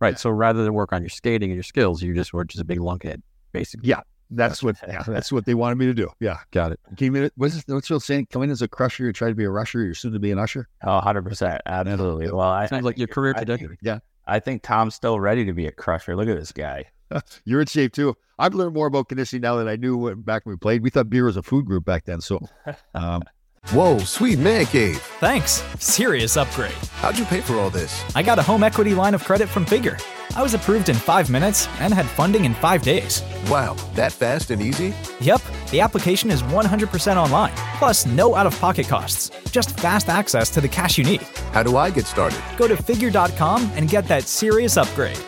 Right. So rather than work on your skating and your skills, you just were just a big lunkhead, basically. yeah, that's what yeah, (laughs) that's what they wanted me to do. Yeah, Got it. came in. What's this, what's the saying? Come in as a crusher, you try to be a rusher. You're soon to be an usher. Oh, 100%. Absolutely. Well, I, Sounds I like your career I trajectory. Yeah. I think Tom's still ready to be a crusher. Look at this guy. (laughs) You're in shape too. I've learned more about conditioning now than I knew when, back when we played. We thought beer was a food group back then. So, (laughs) um, Whoa, sweet man cave. Thanks. Serious upgrade. How'd you pay for all this? I got a home equity line of credit from Figure. I was approved in five minutes and had funding in five days. Wow, that fast and easy? Yep, the application is 100% online, plus no out of pocket costs. Just fast access to the cash you need. How do I get started? Go to figure.com and get that serious upgrade.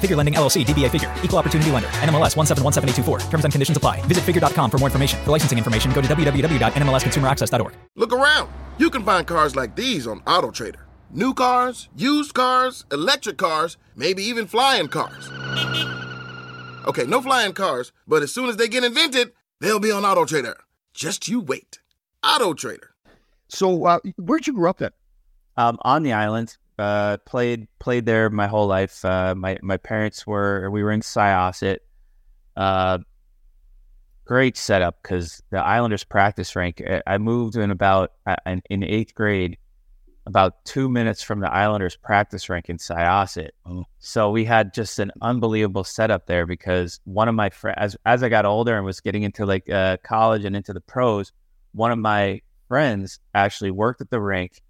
Figure Lending LLC, DBA Figure, Equal Opportunity Lender, NMLS 1717824. Terms and conditions apply. Visit figure.com for more information. For licensing information, go to www.nmlsconsumeraccess.org. Look around. You can find cars like these on AutoTrader. New cars, used cars, electric cars, maybe even flying cars. Okay, no flying cars, but as soon as they get invented, they'll be on AutoTrader. Just you wait. AutoTrader. so uh, where'd you grow up then? Um, on the island, uh, played played there my whole life. Uh, my my parents were we were in Syosset. Uh, great setup because the Islanders practice rank. I- I moved in about uh, in, in eighth grade, about two minutes from the Islanders practice rink in Syosset. Oh. So we had just an unbelievable setup there because one of my friends, as as I got older and was getting into like uh, college and into the pros, one of my friends actually worked at the rink.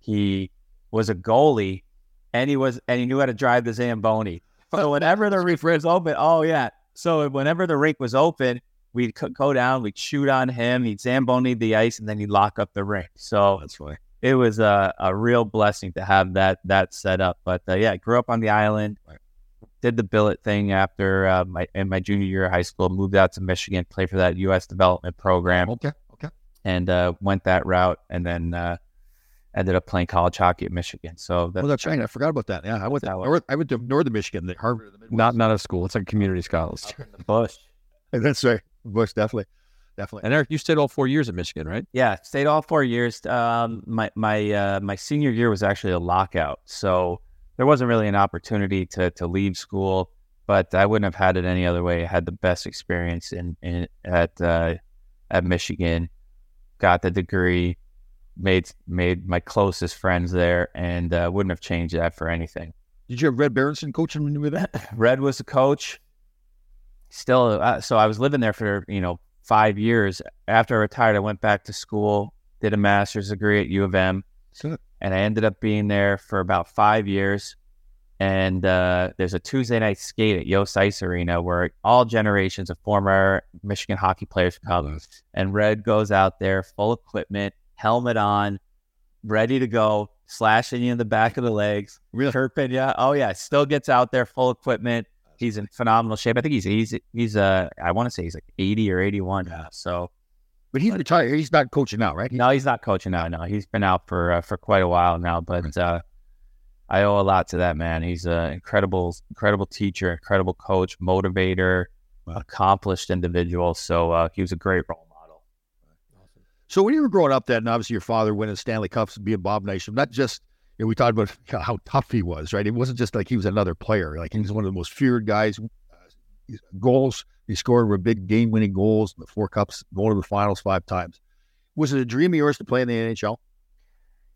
He was a goalie, and he was and he knew how to drive the Zamboni. So whenever the rink was open, oh yeah. So whenever the rink was open, we'd go down, we'd shoot on him, he'd Zamboni the ice, and then he'd lock up the rink. So That's funny. It was a, a real blessing to have that that set up. But uh, yeah, I grew up on the island. Did the billet thing after uh, my in my junior year of high school. Moved out to Michigan, played for that U.S. development program, Okay. Okay. and uh, went that route. And then uh, ended up playing college hockey at Michigan. So that, Well, that's right. I forgot about that. Yeah, I went. To, North, I went to Northern Michigan, the Harvard. the Not not a school. It's like community college. (laughs) the Bush. That's right. Bush, definitely, definitely. And Eric, you stayed all four years at Michigan, right? Yeah, stayed all four years. Um, my my uh, my senior year was actually a lockout, so there wasn't really an opportunity to to leave school. But I wouldn't have had it any other way. I had the best experience in, in at uh, at Michigan. Got the degree, made made my closest friends there, and uh, wouldn't have changed that for anything. Did you have Red Berenson coaching when you were there? Red was the coach. Still, uh, so I was living there for you know five years. After I retired, I went back to school, did a master's degree at U of M, Good. and I ended up being there for about five years. And uh, there's a Tuesday night skate at Yost Ice Arena where all generations of former Michigan hockey players come. And Red goes out there, full equipment, helmet on, ready to go, slashing you in the back of the legs, Really? chirping you. Oh yeah, still gets out there, full equipment. He's in phenomenal shape. I think he's he's he's uh I want to say he's like 80 or 81 now. So But he's retired. He's not coaching now, right? no, he's not coaching now. No, he's been out for uh, for quite a while now. But uh, I owe a lot to that man. He's an incredible, incredible teacher, incredible coach, motivator, accomplished individual. So uh, he was a great role model. So when you were growing up, then obviously your father winning Stanley Cups and being Bob Nation, not just you know, we talked about how tough he was, right? It wasn't just like he was another player. Like he was one of the most feared guys. Goals he scored were big game-winning goals in the four cups, going to the finals five times. Was it a dream of yours to play in the NHL?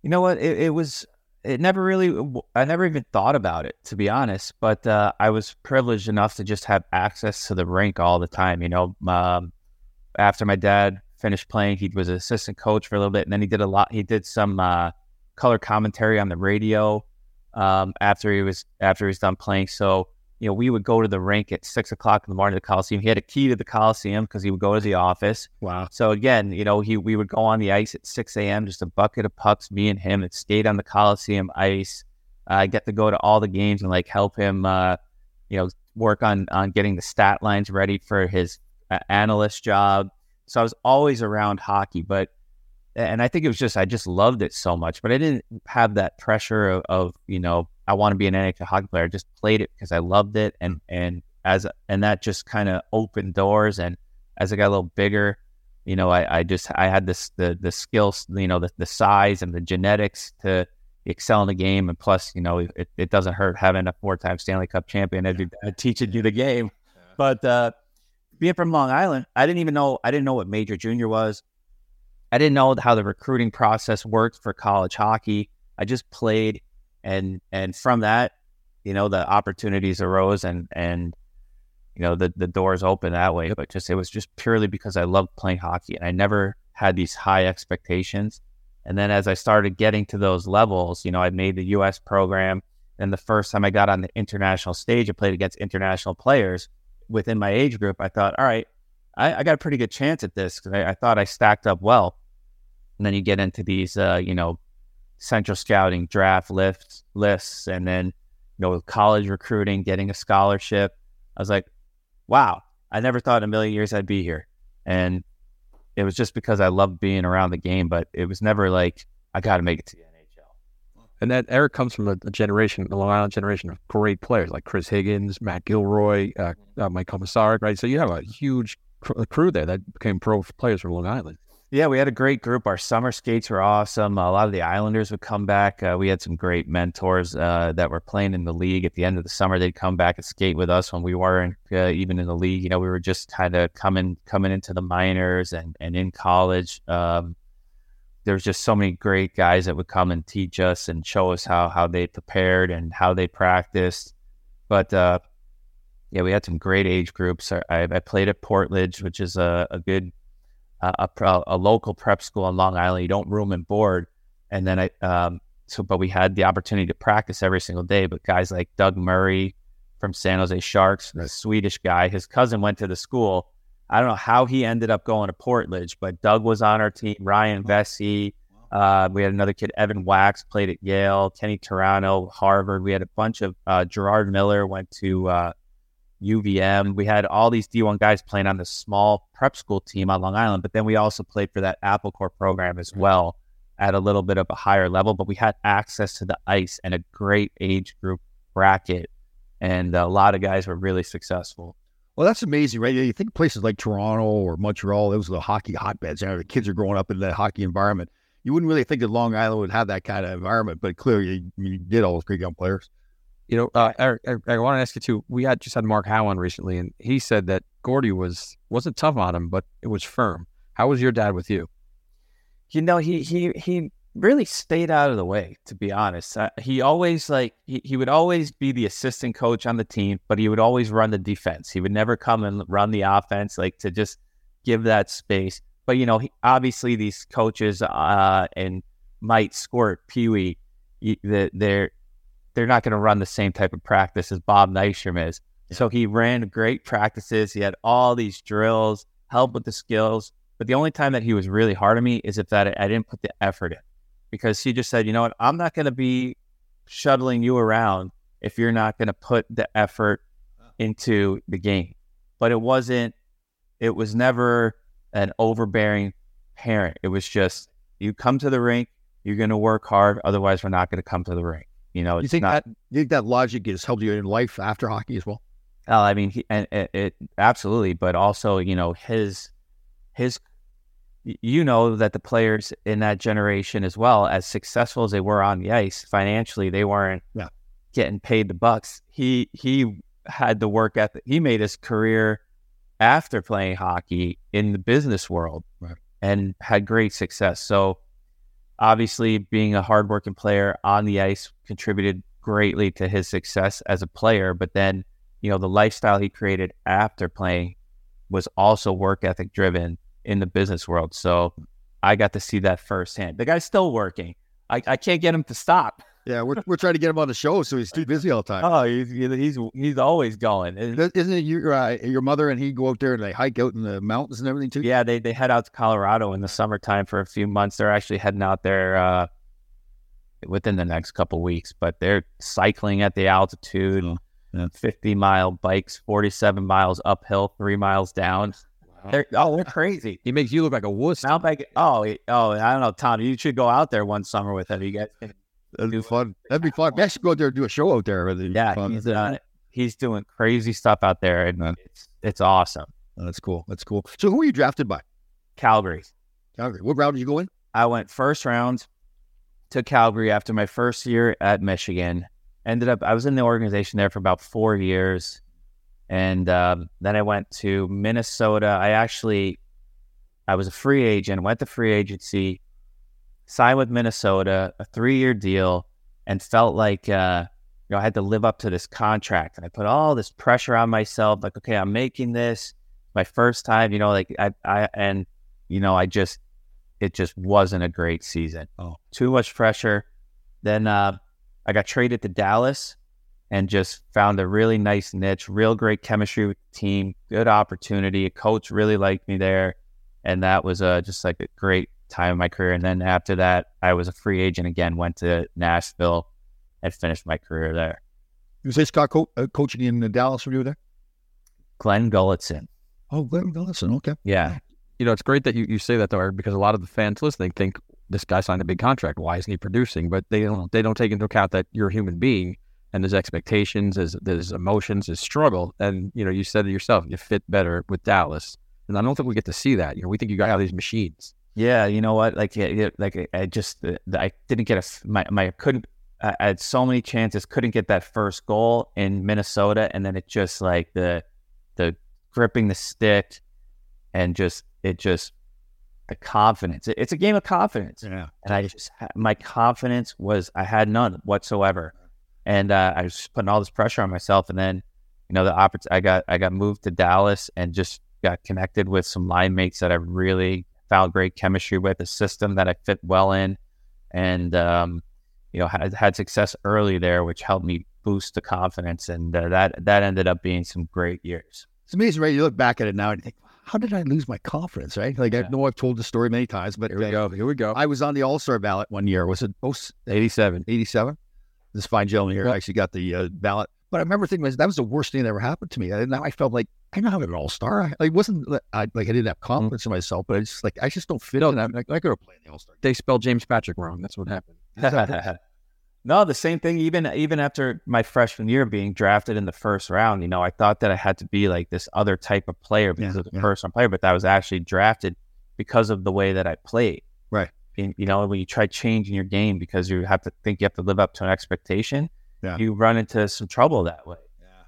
You know what? It, it was. It never really. I never even thought about it, to be honest. But uh, I was privileged enough to just have access to the rink all the time. You know, um, after my dad finished playing, he was an assistant coach for a little bit, and then he did a lot. He did some uh, color commentary on the radio um, after he was after he was done playing. So you know, we would go to the rink at six o'clock in the morning to the Coliseum. He had a key to the Coliseum because he would go to the office. Wow. So again, you know, he we would go on the ice at six a.m. Just a bucket of pucks, me and him, and skate on the Coliseum ice. I uh, get to go to all the games and like help him, uh, you know, work on on getting the stat lines ready for his uh, analyst job. So I was always around hockey, but and I think it was just I just loved it so much, but I didn't have that pressure of, of you know I want to be an NHL hockey player. I just played it because I loved it, and and as and that just kind of opened doors. And as I got a little bigger, you know, I, I just I had this the the skills, you know, the the size and the genetics to excel in the game, and plus, you know, it, it doesn't hurt having a four time Stanley Cup champion yeah. teaching you the game. Yeah. But uh, being from Long Island, I didn't even know I didn't know what major junior was. I didn't know how the recruiting process worked for college hockey. I just played, and and from that, you know, the opportunities arose, and and you know the the doors open that way. But just it was just purely because I loved playing hockey, and I never had these high expectations. And then as I started getting to those levels, you know, I made the U.S. program. And the first time I got on the international stage, I played against international players within my age group. I thought, all right, I, I got a pretty good chance at this because I, I, thought I stacked up well. And then you get into these, uh, you know, central scouting draft lists, lists, and then you know, college recruiting, getting a scholarship. I was like, wow, I never thought in a million years I'd be here. And it was just because I loved being around the game, but it was never like I got to make it to the NHL. And that Eric comes from a, a, generation, the Long Island generation of great players like Chris Higgins, Matt Gilroy, uh, uh, Mike Komisarek, right? So you have a huge cr- crew there that became pro players from Long Island. Yeah, we had a great group. Our summer skates were awesome. A lot of the Islanders would come back. Uh, we had some great mentors uh, that were playing in the league. At the end of the summer, they'd come back and skate with us when we weren't uh, even in the league. You know, we were just kind of coming coming into the minors and and in college. Um, there was just so many great guys that would come and teach us and show us how how they prepared and how they practiced. But uh, yeah, we had some great age groups. I, I played at Portledge, which is a, a good a, a, a, local prep school on Long Island. You don't room and board, and then I um, so but we had the opportunity to practice every single day. But guys like Doug Murray from San Jose Sharks, the Swedish guy, his cousin went to the school. I don't know how he ended up going to Portledge, but Doug was on our team. Ryan Vesey. Uh, we had another kid, Evan Wax, played at Yale. Kenny Toronto, Harvard. We had a bunch of uh, Gerard Miller went to uh, UVM. We had all these D1 guys playing on this small prep school team on Long Island, but then we also played for that Apple Core program as well at a little bit of a higher level. But we had access to the ice and a great age group bracket, and a lot of guys were really successful. Well, that's amazing, right? You think places like Toronto or Montreal, those are the hockey hotbeds. You know, the kids are growing up in that hockey environment. You wouldn't really think that Long Island would have that kind of environment, but clearly you, you did all those great young players. You know, uh, Eric, Eric, I want to ask you too. We had just had Mark Howe on recently, and he said that Gordie was wasn't tough on him, but it was firm. How was your dad with you? You know, he he he really stayed out of the way. To be honest, uh, he always like he, he would always be the assistant coach on the team, but he would always run the defense. He would never come and run the offense, like to just give that space. But you know, he, obviously these coaches uh, and mite squirt Pee Wee, they're they're not going to run the same type of practice as Bob Nystrom is. Yeah. So he ran great practices. He had all these drills, help with the skills. But the only time that he was really hard on me is if that I didn't put the effort in, because he just said, you know what, I'm not going to be shuttling you around if you're not going to put the effort into the game. But it wasn't. It was never an overbearing parent. It was just you come to the rink, you're going to work hard. Otherwise, we're not going to come to the rink You know, You think not, that you think that logic has helped you in life after hockey as well? Oh, I mean, he, and it, it absolutely, but also, you know, his his, you know, that the players in that generation as well, as successful as they were on the ice financially, they weren't Yeah. getting paid the bucks. He he had the work ethic. He made his career after playing hockey in the business world, Right. and had great success. So, obviously, being a hardworking player on the ice contributed greatly to his success as a player. But then you know, the lifestyle he created after playing was also work ethic driven in the business world. So I got to see that firsthand. The guy's still working. I, I can't get him to stop. Yeah, we're, we're trying to get him on the show, so he's too busy all the time. Oh, he's he's he's always going. Isn't it your uh, your mother and he go out there and they hike out in the mountains and everything too? yeah, they they head out to Colorado in the summertime for a few months. They're actually heading out there uh, within the next couple weeks, but they're cycling at the altitude. Yeah. 50 mile bikes, 47 miles uphill, three miles down. They're, oh, they're crazy. He makes you look like a wuss. Bike. Oh, he- oh, I don't know, Tom. You should go out there one summer with him. You guys, That'd be fun. That'd be fun. We should go out there and do a show out there. Yeah, he's uh, he's doing crazy stuff out there, and Yeah. it's it's awesome. Oh, that's cool. That's cool. So who were you drafted by? Calgary. Calgary. What round did you go in? I went first round to Calgary after my first year at Michigan. Ended up, I was in the organization there for about four years. And um, then I went to Minnesota. I actually, I was a free agent, went to free agency, signed with Minnesota, a three year deal, and felt like, uh, you know, I had to live up to this contract. And I put all this pressure on myself, like, okay, I'm making this my first time, you know, like I, I, and, you know, I just, it just wasn't a great season. Oh. Too much pressure. Then uh, I got traded to Dallas and just found a really nice niche, real great chemistry with the team, good opportunity. A coach really liked me there. And that was uh, just like a great time in my career. And then after that, I was a free agent again, went to Nashville and finished my career there. You say Scott co- uh, coaching in Dallas when you were there? Glen Gulutzan. Oh, Glen Gulutzan. Okay. Yeah. You know, it's great that you, you say that though, Eric, because a lot of the fans listening think this guy signed a big contract. Why isn't he producing? But they don't they don't take into account that you're a human being and there's expectations, there's there's emotions, there's struggle. And you know, you said it yourself, you fit better with Dallas. And I don't think we get to see that. You know, we think you got all these machines. Yeah, you know what? Like, yeah, yeah, like I- just, uh, I didn't get a my, my couldn't. I had so many chances, couldn't get that first goal in Minnesota, and then it just like the, the gripping the stick, and just it just the confidence. It- it's a game of confidence, Yeah. and I just my confidence was I had none whatsoever, and uh, I was putting all this pressure on myself, and then you know the oppor- I got I got moved to Dallas and just got connected with some line mates that I really found great chemistry with, a system that I fit well in, and um, you know had had success early there, which helped me boost the confidence, and uh, that that ended up being some great years. It's amazing, right? You look back at it now and you think, how did I lose my confidence, right? Like, I know I've told the story many times, but Here we go. Here we go. I was on the All Star ballot one year. Was it 87. 87? This fine gentleman here Yeah. actually got the uh, ballot. But I remember thinking that was the worst thing that ever happened to me. And now I felt like I'm not an all star. I like wasn't I like I didn't have mm-hmm. confidence in myself, but I just like I just don't fit in. I'm like I could have played in the all star. They spelled James Patrick wrong. That's what happened. (laughs) no, the same thing. Even even after my freshman year being drafted in the first round, you know, I thought that I had to be like this other type of player because Yeah, of the yeah. first round player, but that was actually drafted because of the way that I played. Right. And, you know, when you try changing your game because you have to think you have to live up to an expectation, Yeah. you run into some trouble that way.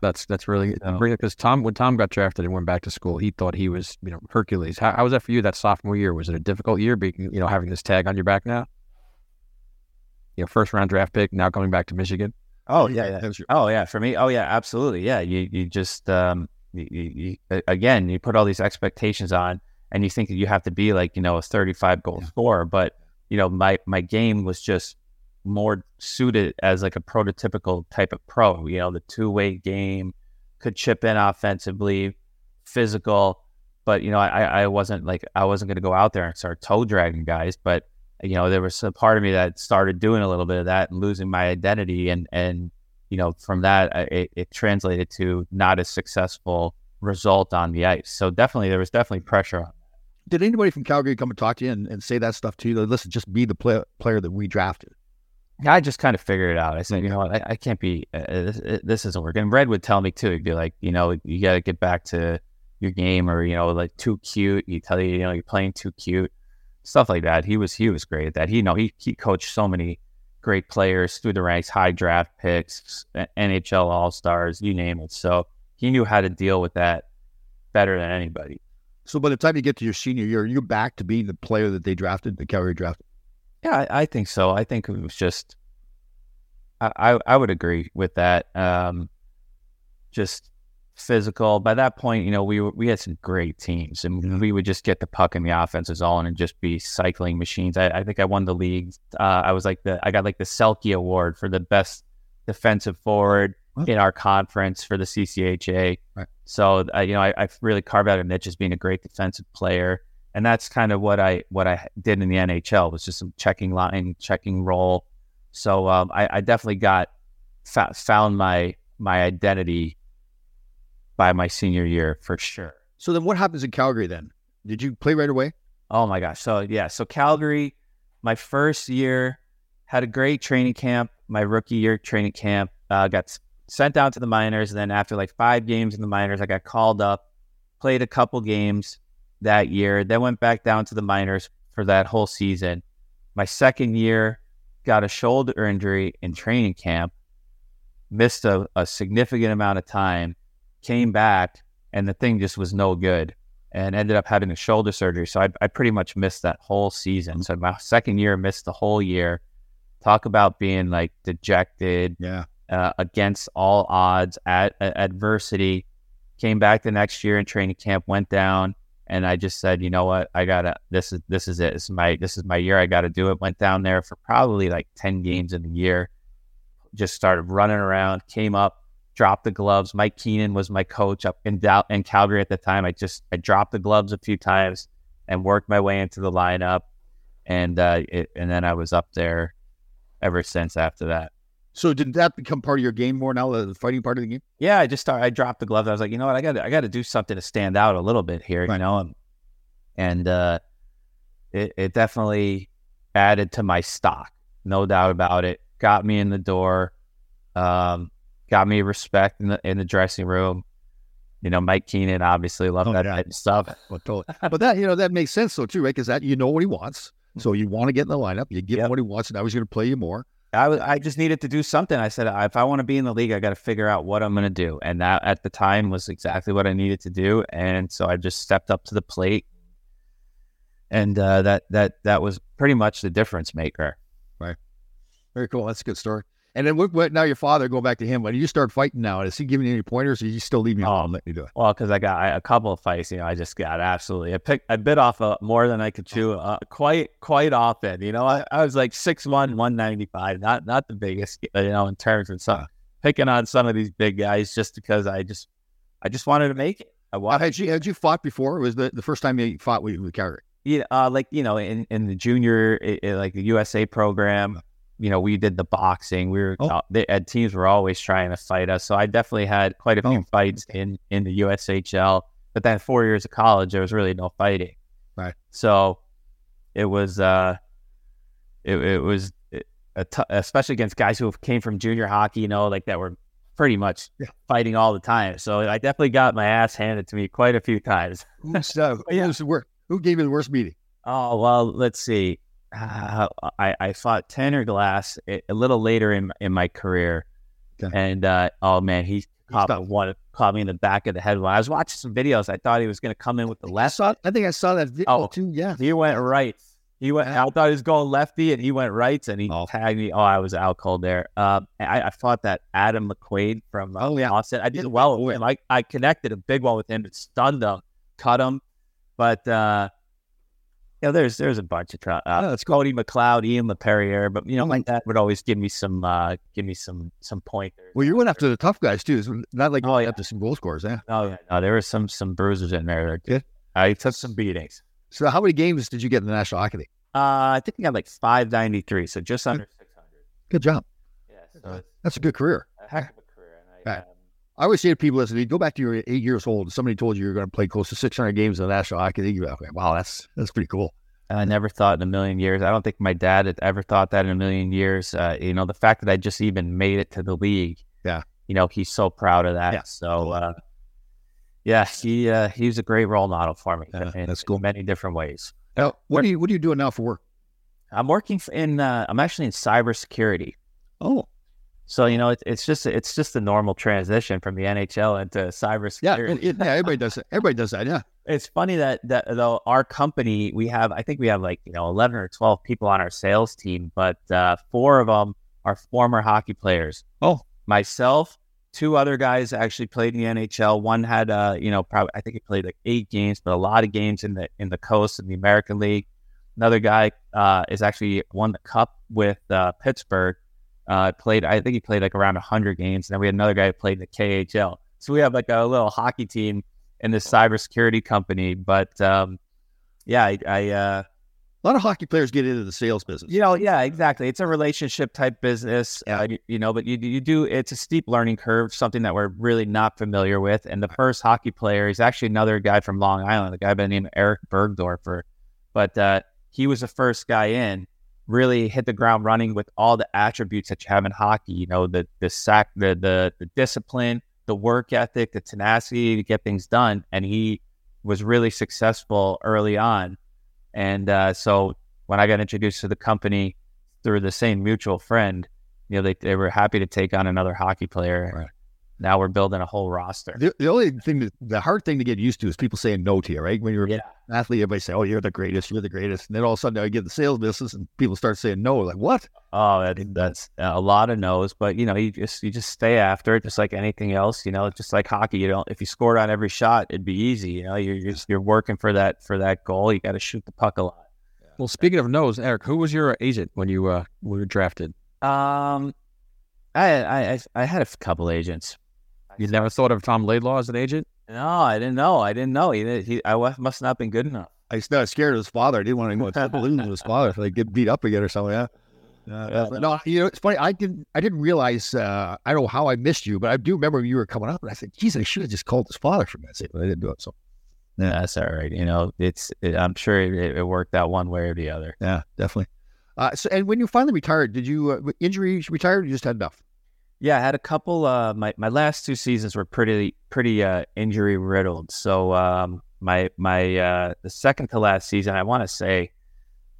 That's that's really So- because Tom when Tom got drafted and went back to school, he thought he was you know Hercules. How, how was that for you that sophomore year? Was it a difficult year being you know having this tag on your back now? You know, first round draft pick now coming back to Michigan. Oh yeah, That was your- Oh yeah, for me. Oh yeah, absolutely. Yeah, you you just um you, you, you, again you put all these expectations on, and you think that you have to be like you know a thirty five goal scorer, but you know my my game was just more suited as like a prototypical type of pro. You know, the two way game, could chip in offensively, physical, but you know I I wasn't like I wasn't going to go out there and start toe dragging guys, but you know there was a part of me that started doing a little bit of that and losing my identity and and you know from that it, it translated to not as successful result on the ice so definitely there was definitely pressure on Did anybody from Calgary come and talk to you and, and say that stuff to you? Like, Listen, just be the play, player that we drafted. I just kind of figured it out. I said, you know what, I, I can't be. Uh, this, this isn't working. Red would tell me too. He'd be like, you know, you got to get back to your game, or you know, like too cute. He tell you, you know, you're playing too cute, stuff like that. He was he was great at that. He you know he he coached so many great players through the ranks, high draft picks, NHL All Stars, you name it. So he knew how to deal with that better than anybody. So by the time you get to your senior year, you're back to being the player that they drafted, the Calgary drafted. Yeah, I, I think so. I think it was just, I, I, I would agree with that. Um, just physical. By that point, you know, we we had some great teams, and we would just get the puck in the offensive zone and just be cycling machines. I, I think I won the league. Uh, I was like the I got like the Selke Award for the best defensive forward in our conference for the CCHA. Right. So uh, you know, I, I really carved out a niche as being a great defensive player, and that's kind of what I what I did in the NHL was just some checking line, checking role. So um, I, I definitely got fa- found my my identity by my senior year for sure. So then, what happens in Calgary then? Did you play right away? Oh my gosh! So yeah, so Calgary, my first year had a great training camp. My rookie year training camp uh, got sent down to the minors, and then after like five games in the minors, I got called up, played a couple games that year, then went back down to the minors for that whole season. My second year, got a shoulder injury in training camp, missed a, a significant amount of time, came back, and the thing just was no good and ended up having a shoulder surgery. So I, I pretty much missed that whole season. So my second year, missed the whole year. Talk about being like dejected, Yeah. uh, against all odds, at, at adversity. Came back the next year in training camp, went down, and I just said, you know what, I gotta. This is this is it. This is my this is my year. I got to do it. Went down there for probably like ten games in the year. Just started running around. Came up, dropped the gloves. Mike Keenan was my coach up in Dal- in Calgary at the time. I just I dropped the gloves a few times and worked my way into the lineup, and uh, it, and then I was up there ever since after that. So did that become part of your game more now, the fighting part of the game? Yeah, I just started. I dropped the gloves. I was like, you know what, I got I got to do something to stand out a little bit here, you know, and, and uh, it it definitely added to my stock, no doubt about it. Got me in the door, um, got me respect in the in the dressing room. You know, Mike Keenan obviously loved Oh, that yeah. stuff. (laughs) Well, totally. but that you know that makes sense though too, right? Because that you know what he wants, so you want to get in the lineup. You give him Yep. what he wants, and now he's going to play you more. I was, I just needed to do something. I said, if I want to be in the league, I got to figure out what I'm going to do. And that at the time was exactly what I needed to do. And so I just stepped up to the plate. And uh, that, that, that was pretty much the difference maker. Right. Very cool. That's a good story. And then what, what, now your father, going back to him, when you start fighting now, is he giving you any pointers or he still leaving you Oh. alone and letting you do it? Well, because I got I, a couple of fights, you know, I just got absolutely, I picked, I bit off uh, more than I could chew uh, quite, quite often. You know, I, I was like 6'1, 195, not, not the biggest, you know, in terms of some, picking on some of these big guys just because I just, I just wanted to make it. I Uh, wanted had you had you fought before? Or was the, the first time you fought with, with Calgary? yeah, uh, like you know, in, in the junior, i- i- like the USA program, you know, we did the boxing. We were Oh. the uh, teams were always trying to fight us, so I definitely had quite a few Oh, fights in in the USHL. But then four years of college, there was really no fighting. Right. So it was, uh, it, it was a t- especially against guys who came from junior hockey, you know, like that were pretty much Yeah. fighting all the time. So I definitely got my ass handed to me quite a few times. Who's, uh, (laughs) Yeah. who's the wor- who gave you the worst beating? Oh well, let's see. Uh, I I fought Tanner Glass a, a little later in in my career, Okay. and uh, oh man, he caught me, one caught me in the back of the head. When I was watching some videos, I thought he was going to come in with the I left. saw. I think I saw that video Oh. too. Yeah. He went right. He went. I thought he was going lefty, and he went right, and he Oh. tagged me. Oh, I was out cold there. Um, I, I fought that Adam McQuaid from uh, Oh, yeah. Boston. I did Yeah. well with him. I, I connected a big one with him. It stunned him, cut him. But uh, you know, there's there's a bunch of uh, Oh, that's Cody McLeod, Ian LaPerriere, but you know, like that would always give me some uh, give me some some pointers. Well, you went after the tough guys too. It's not like Oh, you yeah. after some goal scores. Yeah. Oh yeah, no, there were some some bruisers in there. Yeah. I took some beatings. So how many games did you get in the National Hockey League? Uh, I think I got like 593, so just under 600. Good job. Yeah, so it's That's a good career. a heck of a career. And I, Right. I always say to people, listen, you go back to your eight years old, and somebody told you you're going to play close to 600 games in the National Hockey League. You're like, wow, that's that's pretty cool. I never thought in a million years. I don't think my dad had ever thought that in a million years. Uh, you know, the fact that I just even made it to the league. Yeah. You know, he's so proud of that. Yeah. So, uh, yeah, he uh, he was a great role model for me Yeah, in, that's cool. in many different ways. Now, what are you what are you doing now for work? I'm working in. Uh, I'm actually in cybersecurity. Oh, So you know, it, it's just it's just a normal transition from the NHL into yeah, cybersecurity. it- it- yeah. Everybody does that. Everybody does that. Yeah. it's funny that that though our company we have I think we have like you know eleven or twelve people on our sales team, but uh, four of them are former hockey players. Oh. myself, two other guys actually played in the NHL. One had uh you know probably I think he played like eight games, but a lot of games in the in the coast in the American League. Another guy uh, is actually won the cup with uh, Pittsburgh. Uh, played I think he played like around hundred games. And then we had another guy who played in the KHL. So we have like a little hockey team in this cybersecurity company. But um, yeah, I, I uh, A lot of hockey players get into the sales business. you know, yeah, exactly. It's a relationship type business, Yeah. uh, you, you know, but you you do it's a steep learning curve, something that we're really not familiar with. And the first hockey player is actually another guy from Long Island, a guy by the name of Eric Bergdorfer, but uh, he was the first guy in. Really hit the ground running with all the attributes that you have in hockey. You know, the the sack, the the the discipline, the work ethic, the tenacity to get things done, and he was really successful early on. And uh, so when I got introduced to the company through the same mutual friend, you know, they, they were happy to take on another hockey player. Right. Now we're building a whole roster. The, the only thing that the hard thing to get used to is people saying no to you, right? When you're Yeah. an athlete, everybody say, "Oh, you're the greatest, you're the greatest," and then all of a sudden I get the sales business and people start saying no. Like what? Oh, that, that's a lot of no's, but you know, you just you just stay after it, just like anything else. You know, just like hockey. You don't if you scored on every shot, it'd be easy. You know, you're you're, you're working for that for that goal. You got to shoot the puck a lot. Well, speaking of nose, Eric, who was your agent when you uh, were drafted? Um, I I I, I had a couple agents. You never thought of Tom Laidlaw as an agent? No, I didn't know. I didn't know. He, he I wa- must not been good enough. I was scared of his father. I didn't want to go lose to his father if they get beat up again or something. Yeah. Uh, but no, you know, it's funny. I didn't. I didn't realize. Uh, I don't know how I missed you, but I do remember when you were coming up, and I said, "Geez, I should have just called his father for that." But I didn't do it. So, Yeah, that's all right. You know, it's it, I'm sure it, it worked out one way or the other. yeah, definitely. Uh, so, and when you finally retired, did you uh, injury retired? You just had enough? Yeah, I had a couple. Uh, my my last two seasons were pretty pretty uh, injury riddled. So um, my my uh, the second to last season, I want to say,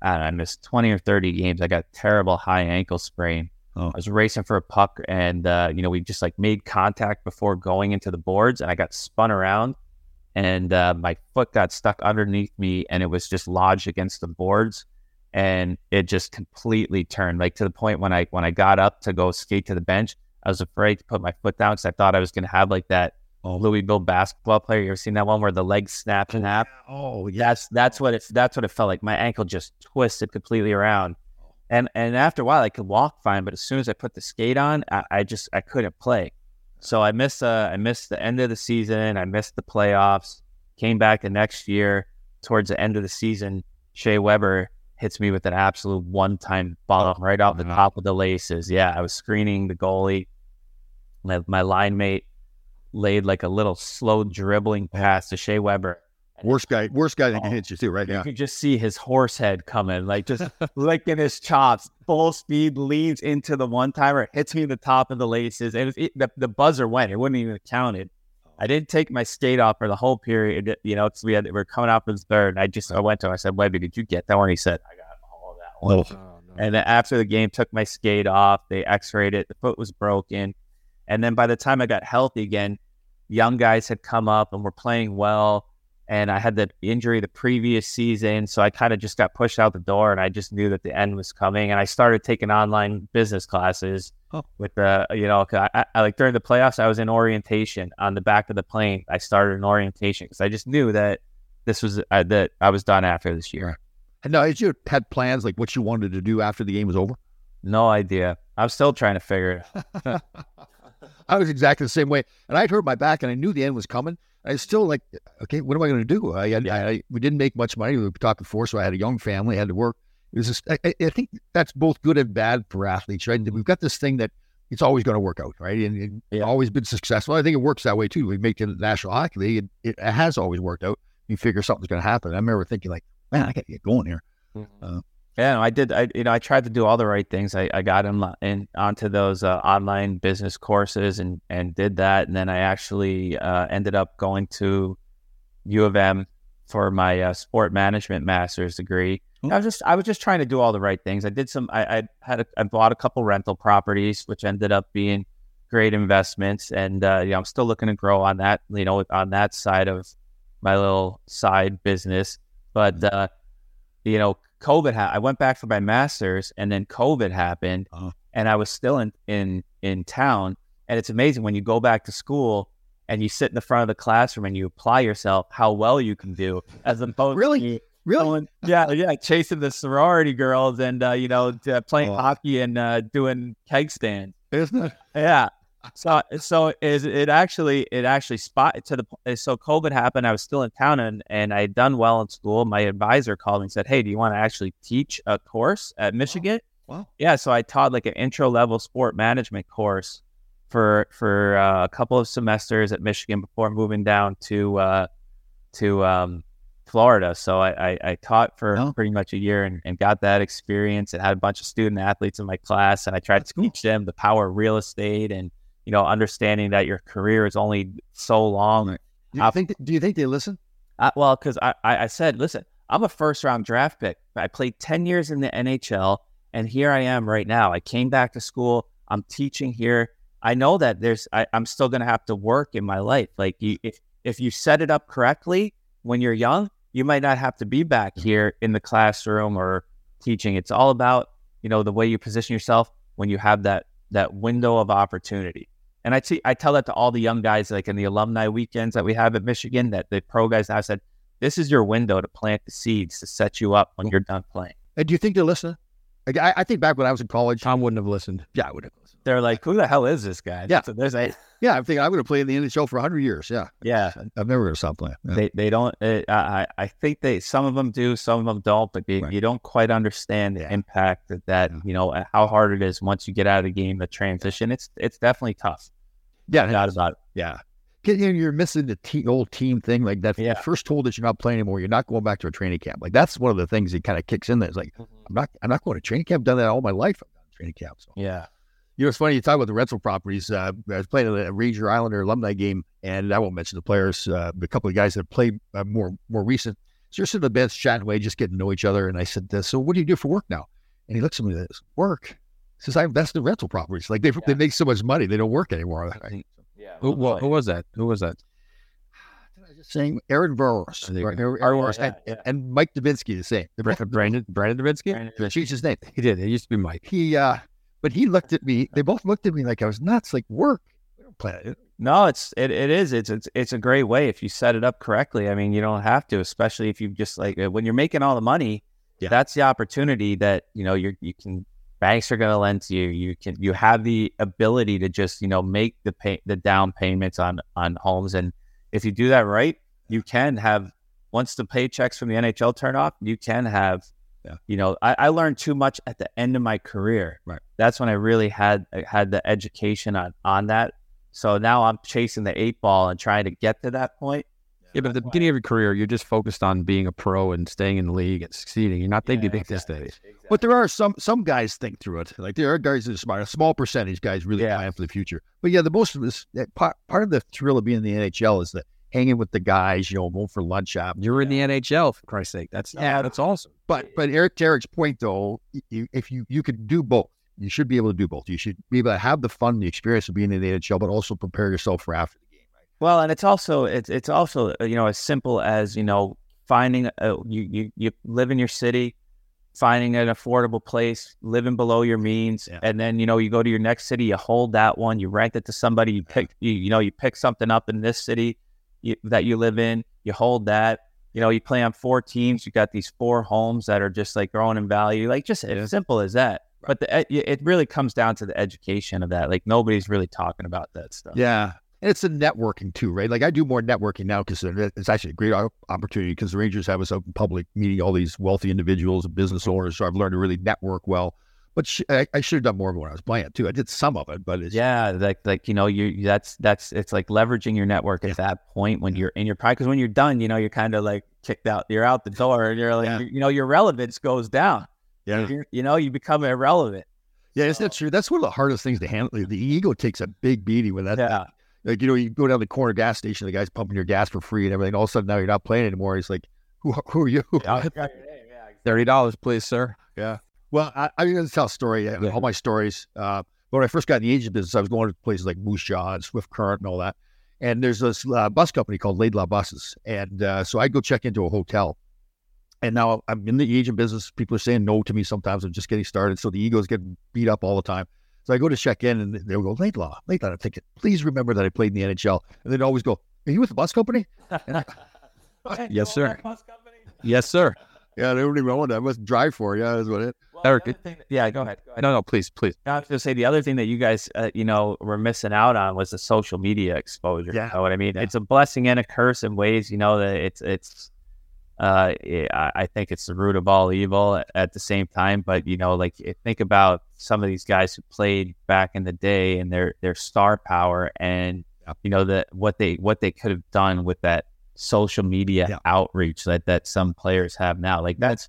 I, don't know, I missed twenty or thirty games. I got a terrible high ankle sprain. Oh. I was racing for a puck, and uh, you know we just like made contact before going into the boards, and I got spun around, and uh, my foot got stuck underneath me, and it was just lodged against the boards, and it just completely turned like to the point when I when I got up to go skate to the bench. I was afraid to put my foot down because I thought I was going to have like that Louisville basketball player. You ever seen that one where the legs snap and snap? Oh, yeah. That's that's what it that's what it felt like. My ankle just twisted completely around, and and after a while I could walk fine, but as soon as I put the skate on, I, I just I couldn't play. So I missed uh, I missed the end of the season. I missed the playoffs. Came back the next year towards the end of the season. Shea Weber hits me with an absolute one time bomb right off the top of the laces. Yeah, I was screening the goalie. My my line mate laid like a little slow dribbling pass to Shea Weber. Worst guy, worst guy that can Oh. hit you too, right? Now. You Yeah. could just see his horse head coming, like just (laughs) licking his chops, full speed, leads into the one timer, hits me in the top of the laces, and it, the, the buzzer went. It wouldn't even have counted. I didn't take my skate off for the whole period. You know, 'cause we had we were coming out for the third. And I just I went to him. I said, "Webby, did you get that one?" He said, "I got all of that one." Oh, and then after the game, took my skate off. They X-rayed it. The foot was broken. And then by the time I got healthy again, young guys had come up and were playing well. And I had the injury the previous season, so I kind of just got pushed out the door, and I just knew that the end was coming. And I started taking online business classes Oh. with the, you know, I, I, like during the playoffs, I was in orientation on the back of the plane. I started an orientation because I just knew that this was uh, that I was done after this year. And now, had you had plans like what you wanted to do after the game was over? No idea. I'm still trying to figure it. out. (laughs) (laughs) I was exactly the same way, and I'd hurt my back, and I knew the end was coming. I was still like, okay, what am I going to do? I, Yeah. I, we didn't make much money. We were talking before, so I had a young family, I had to work. It was just, I, I- I think that's both good and bad for athletes, right? We've got this thing that it's always going to work out, right? And, and Yeah. always been successful. I think it works that way too. We make it the National Hockey League, it, it has always worked out. You figure something's going to happen. I remember thinking like, man, I got to get going here. Mm-hmm. Uh, Yeah, no, I did. I you know I tried to do all the right things. I, I got him in onto those uh, online business courses and and did that, and then I actually uh, ended up going to U of M for my uh, sport management master's degree. I was just I was just trying to do all the right things. I did some. I, I had a, I bought a couple rental properties, which ended up being great investments, and uh, you know I'm still looking to grow on that. You know on that side of my little side business, but uh, you know COVID. Ha- I went back for my master's, and then COVID happened, Uh-huh. and I was still in in in town. And it's amazing when you go back to school and you sit in the front of the classroom and you apply yourself, how well you can do, as opposed Really? to Really? going- yeah, yeah, chasing the sorority girls and uh, you know uh, playing Oh. hockey and uh, doing keg stands. Isn't it? Yeah. So so is it actually it actually spot to the po- so COVID happened. I was still in town and and I had done well in school. My advisor called me and said, "Hey, do you want to actually teach a course at Michigan?" Wow. Yeah. So I taught like an intro level sport management course for for uh, a couple of semesters at Michigan before moving down to uh, to um, Florida. So I, I, I taught for Oh. pretty much a year and, and got that experience and had a bunch of student athletes in my class. And I tried to teach them the power of real estate and, you know, understanding that your career is only so long. Right. Do you I'll- think? Do you think they listen? I, well, because I, I, I said, listen, I'm a first round draft pick. I played 10 years in the NHL, and here I am right now. I came back to school. I'm teaching here. I know that there's, I, I'm still going to have to work in my life. Like, you, if, if you set it up correctly when you're young, you might not have to be back here in the classroom or teaching. It's all about, you know, the way you position yourself when you have that, that window of opportunity. And I te- I tell that to all the young guys, like in the alumni weekends that we have at Michigan, that the pro guys now said, this is your window to plant the seeds to set you up when you're done playing. And do you think they listen? Like, I, I think back when I was in college, Tom wouldn't have listened. yeah, I would have listened. They're like, who the hell is this guy? Yeah. So there's a, Yeah, I'm thinking I would have played in the NHL for 100 years. Yeah. yeah. I've never going to stop playing. Yeah. They, they don't, uh, I, I think they, some of them do, some of them don't, but they, Right. you don't quite understand the Yeah. impact that, that Yeah. you know, uh, how hard it is once you get out of the game, the transition. It's, it's definitely tough. yeah, Not about it. yeah. Get- you know, You're missing the te- old team thing like that. Yeah. First told that you're not playing anymore. You're not going back to a training camp. Like that's one of the things that kind of kicks in. There. It's like I'm not. I'm not going to training camp. I've done that all my life. I've done training camp. So Yeah. You know, it's funny you talk about the rental properties. Uh, I was playing a Ranger Islander alumni game, and I won't mention the players. Uh, a couple of guys that played uh, more more recent. So you're sitting on the bench chatting away, just getting to know each other. And I said, uh, "So what do you do for work now?" And he looks at me and says, "Work." He says, "I invest in rental properties. Like they they make so much money, they don't work anymore." I, Yeah. Who, who, who was that? Who was that? saying, Aaron Voros, Aaron, Voros, yeah, and, yeah. and Mike Dubinsky the same. (laughs) Brandon Brandon Dubinsky? Brandon his name. He did. It used to be Mike. He, uh, but he looked at me. They both looked at me like I was nuts. Like work. No, it's it, it is. It's it's it's a great way if you set it up correctly. I mean, you don't have to, especially if you just like when you're making all the money. Yeah. That's the opportunity that you know you you can banks are going to lend to you. You can you have the ability to just you know make the pay the down payments on on homes, and if you do that right, you can have once the paychecks from the NHL turn off, you can have. Yeah. You know, I, I learned too much at the end of my career. Right. That's when I really had had the education on on that. So now I'm chasing the eight ball and trying to get to that point. Yeah, but at the beginning of your career, you're just focused on being a pro and staying in the league and succeeding. You're not thinking big these days. But there are some some guys think through it. Like there are guys that are smart. A small percentage guys really Yeah. plan for the future. But yeah, the most of this that part part of the thrill of being in the NHL is the hanging with the guys. You know, going for lunch out. You're in the NHL for Christ's sake. That's Yeah. that's awesome. But but Eric Tarrick's point though, you, if you you could do both, you should be able to do both. You should be able to have the fun, the experience of being in the NHL, but also prepare yourself for after the game. Right? Well, and it's also it's it's also uh, you know as simple as you know finding a, you you you live in your city, finding an affordable place, living below your means, Yeah. and then you know you go to your next city, you hold that one, you rent it to somebody, you pick you you know you pick something up in this city you, that you live in, you hold that. You know, you play on four teams. You got these four homes that are just like growing in value, like just as simple as that. But the, it really comes down to the education of that. Like nobody's really talking about that stuff. Yeah. And it's a networking too, right? Like I do more networking now because it's actually a great opportunity because the Rangers have us out in public meeting all these wealthy individuals and business mm-hmm. owners. So I've learned to really network well. But sh- I, I should have done more when I was playing too. I did some of it, but it's, Yeah, like like you know, you that's that's it's like leveraging your network at that point when you're in your prime. Because when you're done, you know, you're kind of like kicked out. You're out the door, and you're like, Yeah. you know, your relevance goes down. yeah, You're- you know, you become irrelevant. yeah. Isn't that true? That's one of the hardest things to handle. The ego takes a big beating with that. Yeah. Like you know, you go down the corner gas station, the guy's pumping your gas for free and everything. All of a sudden, now you're not playing anymore. He's like, "Who, who are you?" (laughs) Thirty dollars, please, sir. Yeah. Well, I, I'm going to tell a story. uh, All my stories. Uh, when I first got in the agent business, I was going to places like Moose Jaw and Swift Current and all that. And there's this uh, bus company called Laidlaw Buses. And uh, so I go check into a hotel. And now I'm in the agent business. People are saying no to me sometimes. I'm just getting started. So the egos get beat up all the time. So I go to check in and they'll go, Laidlaw, Laidlaw. I'm thinking, please remember that I played in the NHL. And they'd always go, Are you with the bus company? (laughs) Yes, sir. Yes, (laughs) sir. Yeah, they don't even know that. I must drive for you. Yeah, that's what it. Eric, yeah, go ahead. Go ahead. no, no, please, please. I was going to say the other thing that you guys, uh, you know, were missing out on was the social media exposure. Yeah. You know what I mean? Yeah. It's a blessing and a curse in ways. You know that it's it's. Uh, I I think it's the root of all evil at, at the same time. But you know, like eh, think about some of these guys who played back in the day and their their star power, and you know that what they what they could have done with that social media Yeah. outreach that that some players have now. Like that's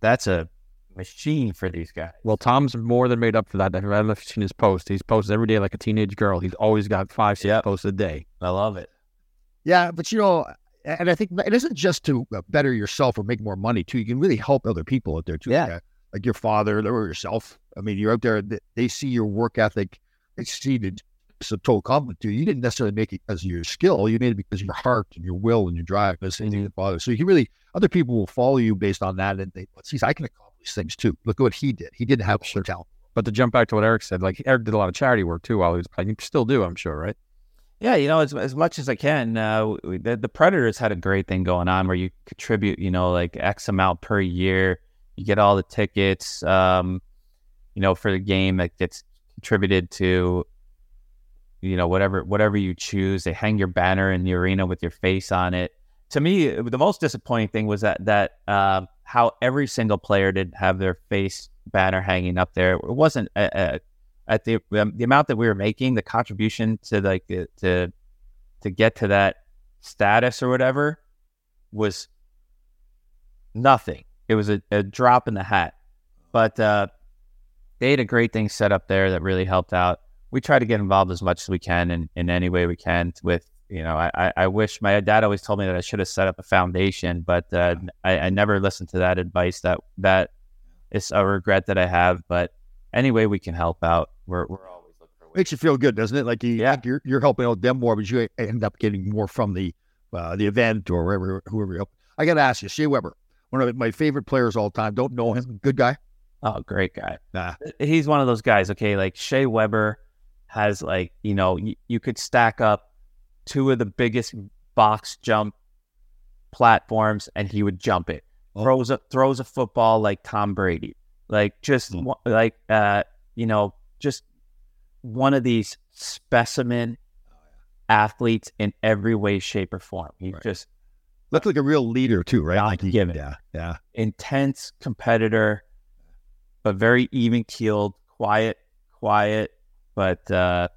that's a machine for these guys. Well, Tom's more than made up for that. I don't know if you've seen his post. He's posted every day like a teenage girl. He's always got five, six Yep. posts a day. I love it. Yeah, but you know, and I think it isn't just to uh, better yourself or make more money too. You can really help other people out there too. Yeah. Like, your father or yourself. I mean, you're out there. They see your work ethic. They see the it's a total compliment to you. You didn't necessarily make it because of your skill. You made it because of your heart and your will and your drive. The same thing with father. So you can really other people will follow you based on that, and they see I can accomplish things too. Look at what he did. He didn't have sure. talent. But to jump back to what Eric said, like Eric did a lot of charity work too while he was playing. You still do, I'm sure, right? Yeah, you know, as as much as I can. Uh, we- the, the Predators had a great thing going on where you contribute, you know, like X amount per year. You get all the tickets, um, you know, for the game that gets contributed to, you know, whatever whatever you choose. They hang your banner in the arena with your face on it. To me, the most disappointing thing was that that um, how every single player did have their face banner hanging up there. It wasn't a, a, at the um, the amount that we were making, the contribution to like the, to to get to that status or whatever was nothing. It was a, a drop in the hat. But uh, they had a great thing set up there that really helped out. We try to get involved as much as we can in, in any way we can with you know, I, I- wish my dad always told me that I should have set up a foundation, but uh, I, I never listened to that advice. That that is a regret that I have. But any way we can help out, we're we're always looking for ways. Makes you feel good, doesn't it? Like you, Yeah. you're you're helping out them more, but you end up getting more from the uh, the event or wherever whoever you help. I got to ask you, Shea Weber, one of my favorite players all time. Don't know him, good guy. Oh, great guy. Nah. He's one of those guys. Okay, like Shea Weber has like you know y- you could stack up two of the biggest box jump platforms, and he would jump it. Oh. Throws a throws a football like Tom Brady. Like just one- like uh you know just one of these specimen athletes in every way, shape, or form. He Right. just Looked like a real leader too, right? Like he, given. yeah, yeah. intense competitor, but very even keeled, quiet, quiet. But uh,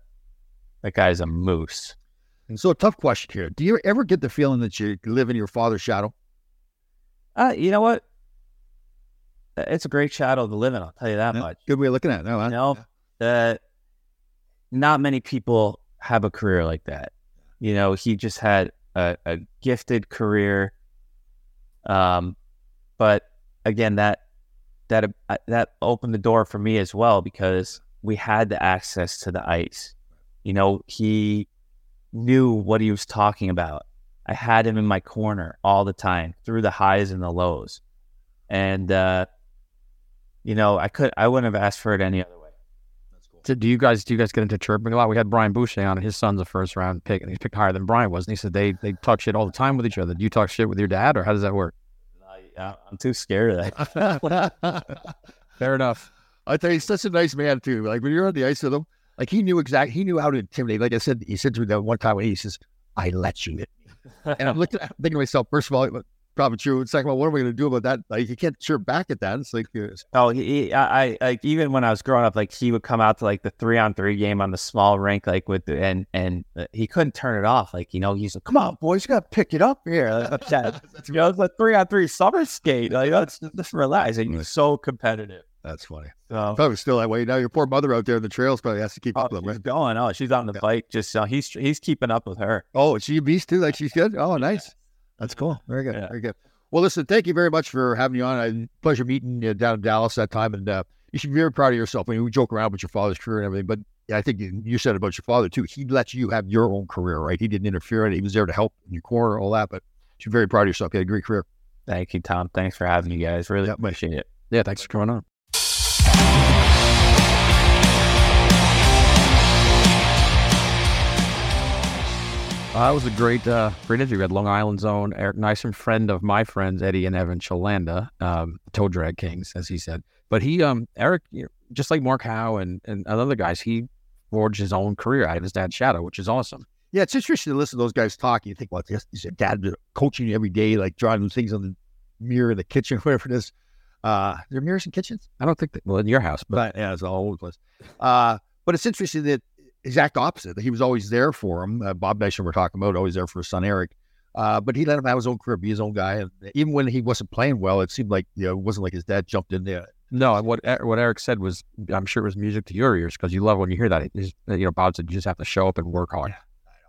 that guy's a moose. And so, a tough question here: Do you ever get the feeling that you live in your father's shadow? Uh, you know what? It's a great shadow to live in. I'll tell you that Yeah, much. Good way of looking at it. No? You know, uh, not many people have a career like that. You know, he just had a, a gifted career. Um, but again, that that uh, that opened the door for me as well because we had the access to the ice. You know, he knew what he was talking about. I had him in my corner all the time through the highs and the lows, and uh, you know, I could I wouldn't have asked for it any other. So do you guys do you guys get into chirping a lot? We had Brian Boucher on, and his son's a first round pick, and he's picked higher than Brian was. And he said they they talk shit all the time with each other. Do you talk shit with your dad, or how does that work? I, I'm too scared of that. (laughs) Fair enough. I tell you, he's such a nice man too. Like when you're on the ice with him, like he knew exactly. He knew how to intimidate. Like I said, he said to me that one time when he says, "I let you hit me," and I'm looking, I'm thinking to myself, first of all, probably true. It's like, well, what are we going to do about that? Like, you can't chirp back at that. It's like, uh, Oh, he, I, I like even when I was growing up, like he would come out to like the three on three game on the small rink, like with the, and and uh, he couldn't turn it off. Like you know, he's like, "Come on, boys, you got to pick it up here." Like, that, (laughs) you know, it's a three on three summer skate. Like let's (laughs) just relax. And he's so competitive. that's funny. So Probably still that way. Now your poor mother out there in the trails probably has to keep oh, up with them, she's right? going. Oh, she's on the Yeah. bike. Just uh, he's he's keeping up with her. Oh, is she a beast too? Like she's good? Oh, nice. That's cool. Very good. Yeah. Very good. Well, listen, thank you very much for having me on. I pleasure meeting you down in Dallas that time. And uh, you should be very proud of yourself. I mean, we joke around with your father's career and everything, but I think you, you said about your father too. He let you have your own career, right? He didn't interfere in it. He was there to help in your corner, all that. But you're very proud of yourself. You had a great career. Thank you, Tom. Thanks for having me, guys. Really Yeah, appreciate it. Yeah, thanks for coming on. Uh, that was a great, uh, great interview. We had Long Island's own Eric Nystrom, friend of my friends Eddie and Evan Chalanda, um, Toe Drag Kings, as he said. But he, um, Eric, you know, just like Mark Howe and, and other guys, he forged his own career out of his dad's shadow, which is awesome. Yeah, it's interesting to listen to those guys talk. You think, well, this is your dad coaching you every day, like drawing things on the mirror in the kitchen, (laughs) whatever it is. Uh, are there mirrors in kitchens? I don't think that, well, in your house, but But yeah, it's all over the place. Uh, but it's interesting that exact opposite. That he was always there for him. Uh, Bob Nystrom we're talking about, always there for his son Eric. Uh, but he let him have his own career, be his own guy. And even when he wasn't playing well, it seemed like you know, it wasn't like his dad jumped in there. No, and what what Eric said was, I'm sure it was music to your ears because you love when you hear that. It is- you know, Bob said you just have to show up and work hard,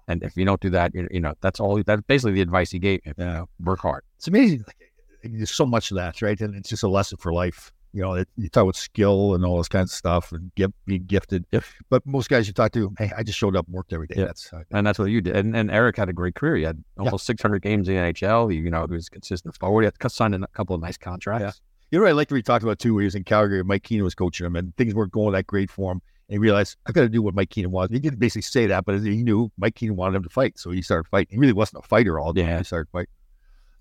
and if you don't do that, you, you know, that's all. That's basically the advice he gave. him, You know, work hard. It's amazing. Like, there's so much of that, right? And it's just a lesson for life. You know, it, you talk about skill and all this kind of stuff and get, being gifted. But most guys you talk to, hey, I just showed up and worked every day. Yeah. That's uh, And that's what you did. And, and Eric had a great career. He had almost 600 games in the NHL. He, you know, he was consistent forward. He had signed a couple of nice contracts. You know what I liked what he talked about too, where he was in Calgary and Mike Keenan was coaching him and things weren't going that great for him. And he realized, I've got to do what Mike Keenan wanted. He didn't basically say that, but he knew Mike Keenan wanted him to fight. So he started fighting. He really wasn't a fighter all day. Yeah. He started fighting.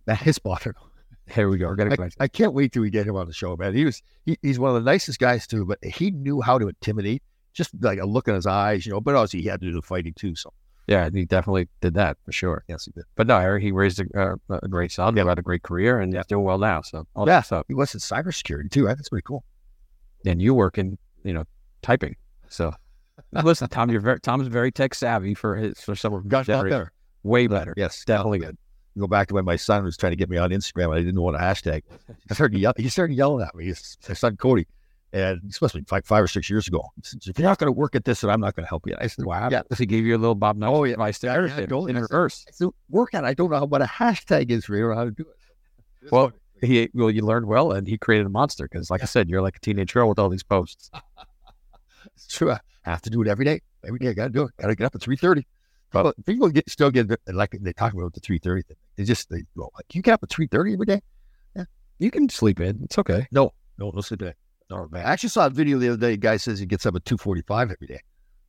That his bothered him. Here we go. I. I can't wait till we get him on the show, man. He was he, he's one of the nicest guys too, but he knew how to intimidate, just like a look in his eyes, you know. But obviously he had to do the fighting too. So Yeah, he definitely did that for sure. yes, he did. But no, Eric, he raised a, uh, a great son. He had a great career and he's doing well now. So all Yeah. He was in cybersecurity too. Right? That's pretty cool. And you work in, you know, typing. So listen, Tom, you're very Tom's very tech savvy for his for some of Got lot better. Way better. Yes, Definitely good. Go back to when my son was trying to get me on Instagram and I didn't know what a hashtag. I started yell- he started yelling at me. His, my son Cody, and this must be five, five or six years ago. He said, if you're not going to work at this, then I'm not going to help you. I said, Wow. Yeah. He gave you a little Bob Knight Oh, yeah. to Yeah, did totally. in reverse. I said, work at it. I don't know what a hashtag is for you or how to do it. Well, he well, you learned well, and he created a monster because, like I said, you're like a teenage girl with all these posts. (laughs) It's true. I have to do it every day. Every day I got to do it. Got to get up at three thirty. But people get still get like they talk about the three thirty thing. They just they go like, you get up at three thirty every day. Yeah, You can sleep in; it's okay. No, no, no sleep day. No, man. I actually saw a video the other day. A guy says he gets up at two forty five every day.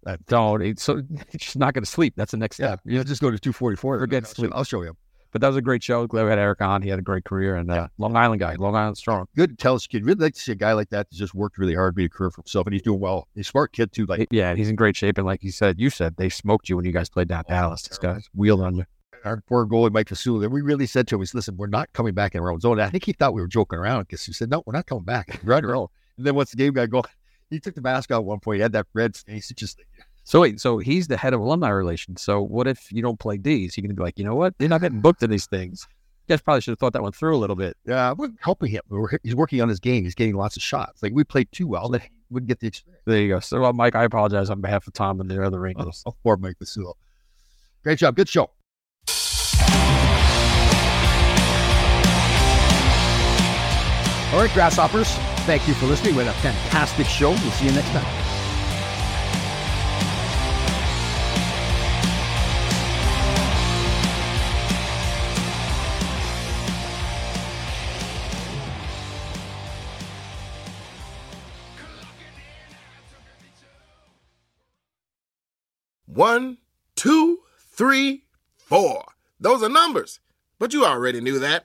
I Don't. It's, so (laughs) it's just not going to sleep. That's the next Yeah, step. you know, just go to two forty four. Forget I'll, sleep. I'll show you. But that was a great show. Glad we had Eric on. He had a great career and uh, Long Island guy, Long Island strong. Good Tell us, kid. Really like to see a guy like that that just worked really hard, made a career for himself, and he's doing well. He's a smart kid too. Like Yeah, and he's in great shape. And like you said, you said they smoked you when you guys played down Dallas. This guy's wheeled on you. Our poor goalie Mike Vasula. And we really said to him, "We said, listen, we're not coming back in our own zone." And I think he thought we were joking around because he said, "No, we're not coming back. We're on our own." And then once the game got going, he took the mask out at one point. He had that red face. It just So wait, so he's the head of alumni relations. So what if you don't play D's? He to be like, you know what? They're not getting booked in these things. You guys probably should have thought that one through a little bit. yeah, we're helping him. We're, he's working on his game. He's getting lots of shots. Like we played too well that he wouldn't get the experience. There you go. So well, Mike, I apologize on behalf of Tom and the other Rangers. Oh, oh poor Mike Vasula. Great job. Good show. All right, grasshoppers. Thank you for listening. We had a fantastic show. We'll see you next time. One, two, three, four. Those are numbers. But you already knew that.